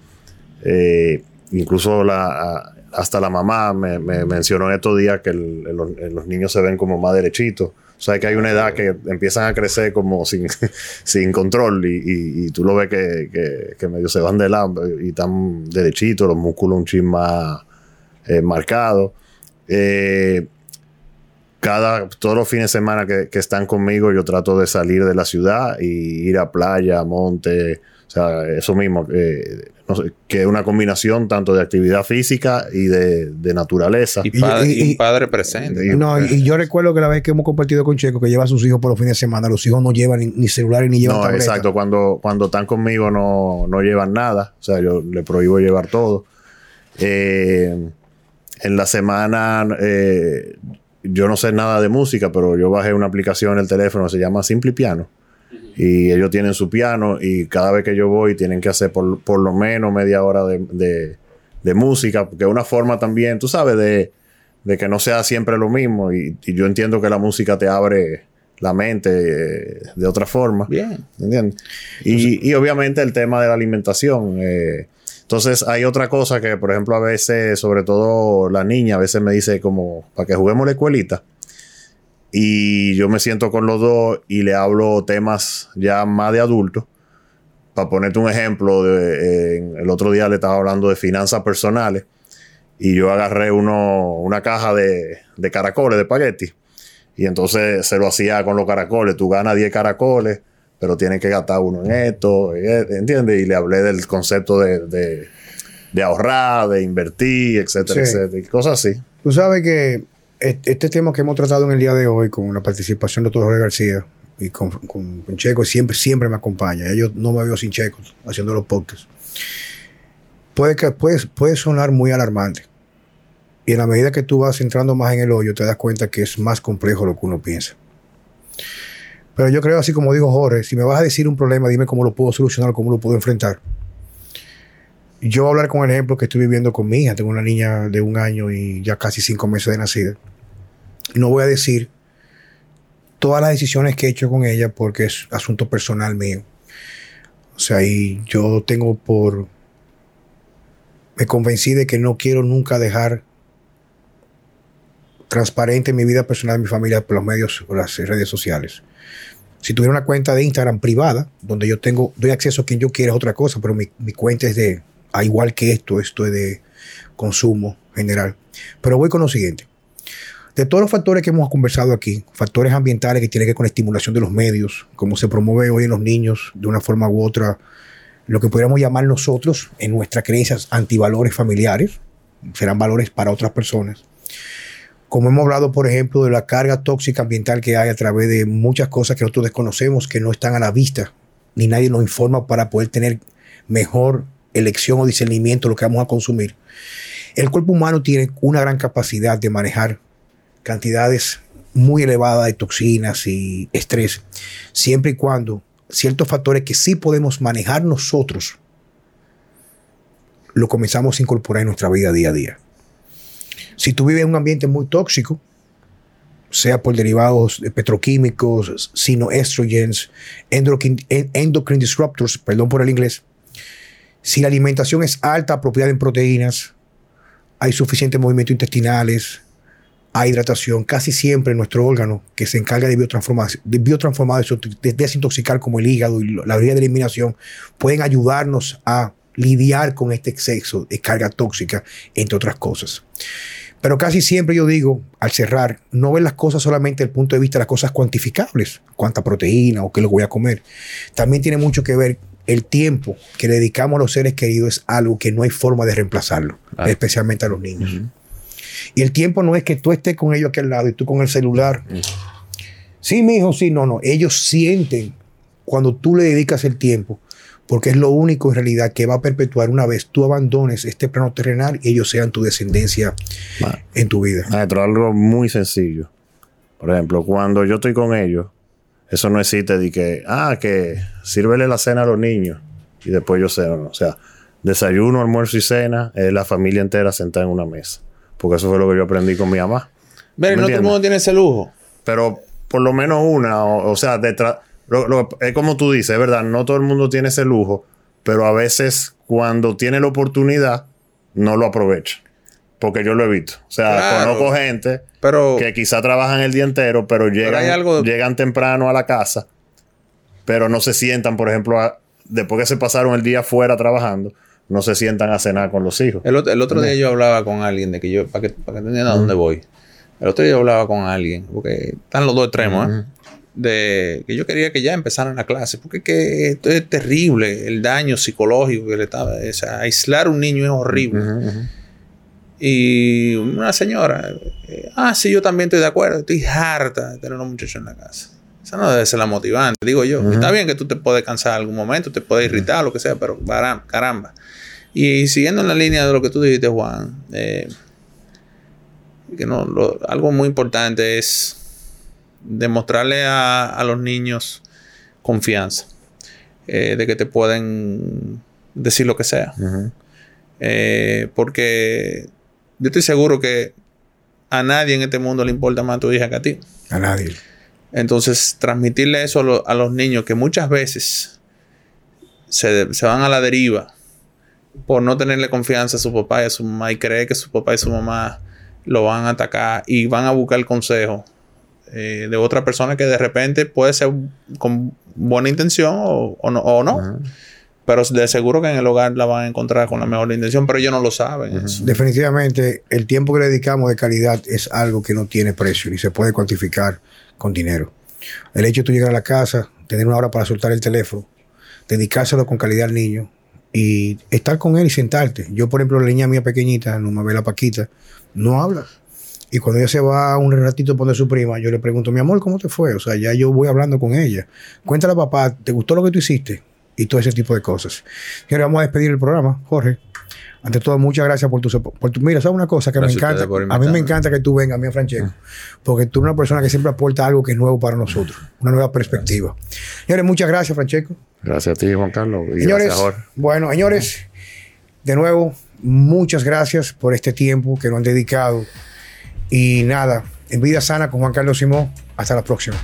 incluso la, hasta la mamá me, me mencionó en estos días que los, niños se ven como más derechitos. O sea, que hay una edad que empiezan a crecer como sin, <laughs> control y, tú lo ves que, medio se van de lado y están derechitos, los músculos un chin más eh, marcados. Eh, cada, todos los fines de semana que, que están conmigo, yo trato de salir de la ciudad y ir a playa, monte, o sea, eso mismo, eh, no sé, que es una combinación tanto de actividad física y de, de naturaleza. Y, Y- padre, y- y un y- padre presente. y- no, y, y yo recuerdo que la vez que hemos compartido con Checo, que lleva a sus hijos por los fines de semana, los hijos no llevan ni, ni celulares ni llevan No, tableta. exacto. Cuando, cuando están conmigo no, no llevan nada. O sea, yo le prohíbo llevar todo. Eh, en la semana, eh, yo no sé nada de música, pero yo bajé una aplicación en el teléfono, se llama Simple Piano. Y ellos tienen su piano y cada vez que yo voy tienen que hacer por, por lo menos media hora de, de- de música, porque es una forma también, tú sabes, de, de que no sea siempre lo mismo. Y, y yo entiendo que la música te abre la mente eh, de otra forma. Bien. ¿Entiendes? Y, y obviamente el tema de la alimentación. eh, entonces hay otra cosa que, por ejemplo, a veces, sobre todo la niña, a veces me dice como, para que juguemos la escuelita. Y yo me siento con los dos y le hablo temas ya más de adultos. Para ponerte un ejemplo, de, eh, el otro día le estaba hablando de finanzas personales y yo agarré uno, una caja de, de caracoles, de espagueti. Y entonces se lo hacía con los caracoles. Tú ganas 10 caracoles, pero tienes que gastar uno en esto, en e- ¿entiendes? Y le hablé del concepto de, de, de ahorrar, de invertir, etcétera, Sí. etcétera. y Cosas así. Tú sabes que este tema que hemos tratado en el día de hoy con la participación de Dr. Jorge García y con, con- Checo siempre, siempre me acompaña. Ellos no me veo sin Checo haciendo los podcasts. Puede, sonar muy alarmante. Y en la medida que tú vas entrando más en el hoyo, te das cuenta que es más complejo lo que uno piensa. Pero yo creo, así como dijo Jorge, si me vas a decir un problema, dime cómo lo puedo solucionar, cómo lo puedo enfrentar. Yo voy a hablar con el ejemplo que estoy viviendo con mi hija. Tengo una niña de un año y ya casi cinco meses de nacida. No voy a decir todas las decisiones que he hecho con ella porque es asunto personal mío. O sea, y yo tengo por... Me convencí de que no quiero nunca dejar transparente mi vida personal mi familia por los medios o las redes sociales. Si tuviera una cuenta de Instagram privada, donde yo tengo, doy acceso a quien yo quiera, es otra cosa, pero mi, mi cuenta es de, a igual que esto, esto es de consumo general. Pero voy con lo siguiente. De todos los factores que hemos conversado aquí, factores ambientales que tienen que ver con la estimulación de los medios, cómo se promueve hoy en los niños de una forma u otra, lo que podríamos llamar nosotros en nuestras creencias antivalores familiares, serán valores para otras personas. Como hemos hablado, por ejemplo, de la carga tóxica ambiental que hay a través de muchas cosas que nosotros desconocemos, que no están a la vista, ni nadie nos informa para poder tener mejor elección o discernimiento de lo que vamos a consumir. El cuerpo humano tiene una gran capacidad de manejar cantidades muy elevadas de toxinas y estrés, siempre y cuando ciertos factores que sí podemos manejar nosotros, lo comenzamos a incorporar en nuestra vida día a día. Si tú vives en un ambiente muy tóxico, sea por derivados de petroquímicos, sinoestrogens, endocrine, endocrine disruptors, perdón por el inglés, si la alimentación es alta, apropiada en proteínas, hay suficientes movimientos intestinales, hay hidratación, casi siempre nuestro órgano que se encarga de biotransformar, de biotransformar, de desintoxicar como el hígado y la vía de eliminación, pueden ayudarnos a lidiar con este exceso de carga tóxica, entre otras cosas. Pero casi siempre yo digo, al cerrar, no ver las cosas solamente desde el punto de vista de las cosas cuantificables, cuánta proteína o qué lo voy a comer. También tiene mucho que ver el tiempo que le dedicamos a los seres queridos es algo que no hay forma de reemplazarlo, Ah. especialmente a los niños. Y el tiempo no es que tú estés con ellos aquí al lado y tú con el celular. Sí, mi hijo, sí, no, no. Ellos sienten cuando tú le dedicas el tiempo, porque es lo único en realidad que va a perpetuar una vez tú abandones este plano terrenal y ellos sean tu descendencia en tu vida. Maestro, algo muy sencillo. Por ejemplo, cuando yo estoy con ellos, eso no existe de que, ah, que sírvele la cena a los niños y después yo ceno. O sea, desayuno, almuerzo y cena es la familia entera sentada en una mesa. Porque eso fue lo que yo aprendí con mi mamá. ¿Me no todo el mundo tiene ese lujo. Pero por lo menos una, o, o sea, detrás, lo- lo- es como tú dices, es verdad, no todo el mundo tiene ese lujo, pero a veces cuando tiene la oportunidad, no lo aprovecha. Porque yo lo he visto. O sea, Claro. conozco gente Pero que quizá trabajan el día entero, pero llegan, algo- llegan temprano a la casa, pero no se sientan, por ejemplo, a- después que se pasaron el día fuera trabajando, no se sientan a cenar con los hijos. el, el otro día yo hablaba con alguien de que yo, para que, para que entiendan a dónde voy. El otro día yo hablaba con alguien, porque están los dos extremos, ¿eh? De que yo quería que ya empezaran la clase, porque que esto es terrible, el daño psicológico que le estaba. O sea, aislar a un niño es horrible. Y una señora, eh, ah, sí, yo también estoy de acuerdo, estoy harta de tener a un muchacho en la casa. Esa no debe ser la motivante, digo yo. Está bien que tú te puedes cansar en algún momento, te puedes irritar, lo que sea, pero caram- caramba. Y siguiendo en la línea de lo que tú dijiste, Juan, eh, que no, lo- algo muy importante es demostrarle a, a los niños confianza, eh, de que te pueden decir lo que sea. Eh, porque yo estoy seguro que a nadie en este mundo le importa más tu hija que a ti. A nadie. Entonces, transmitirle eso a, lo- a los niños que muchas veces se, se van a la deriva por no tenerle confianza a su papá y a su mamá y creer que su papá y su mamá lo van a atacar y van a buscar el consejo eh, de otra persona que de repente puede ser con buena intención o, o no. o no. Ujú. Pero de seguro que en el hogar la van a encontrar con la mejor intención, pero ellos no lo saben. eso. Definitivamente, el tiempo que le dedicamos de calidad es algo que no tiene precio ni se puede cuantificar con dinero. El hecho de tú llegar a la casa, tener una hora para soltar el teléfono, dedicárselo con calidad al niño, y estar con él y sentarte. Yo, por ejemplo, la niña mía pequeñita, no me ve la Paquita, no habla. Y cuando ella se va un ratito a poner su prima, yo le pregunto, mi amor, ¿cómo te fue? O sea, ya yo voy hablando con ella. Cuéntale a papá, ¿te gustó lo que tú hiciste? Y todo ese tipo de cosas. Y ahora vamos a despedir el programa, Jorge. Ante todo, muchas gracias por tu, por tu mira, ¿sabes una cosa que Gracias me a encanta? A mí me encanta que tú vengas, mía Francesco, porque tú eres una persona que siempre aporta algo que es nuevo para nosotros, una nueva perspectiva. Señores, muchas gracias, Francesco. Gracias a ti, Juan Carlos. Y Señores, gracias, Jorge. bueno, señores, de nuevo, muchas gracias por este tiempo que nos han dedicado. Y nada, en vida sana con Juan Carlos Simón. Hasta la próxima.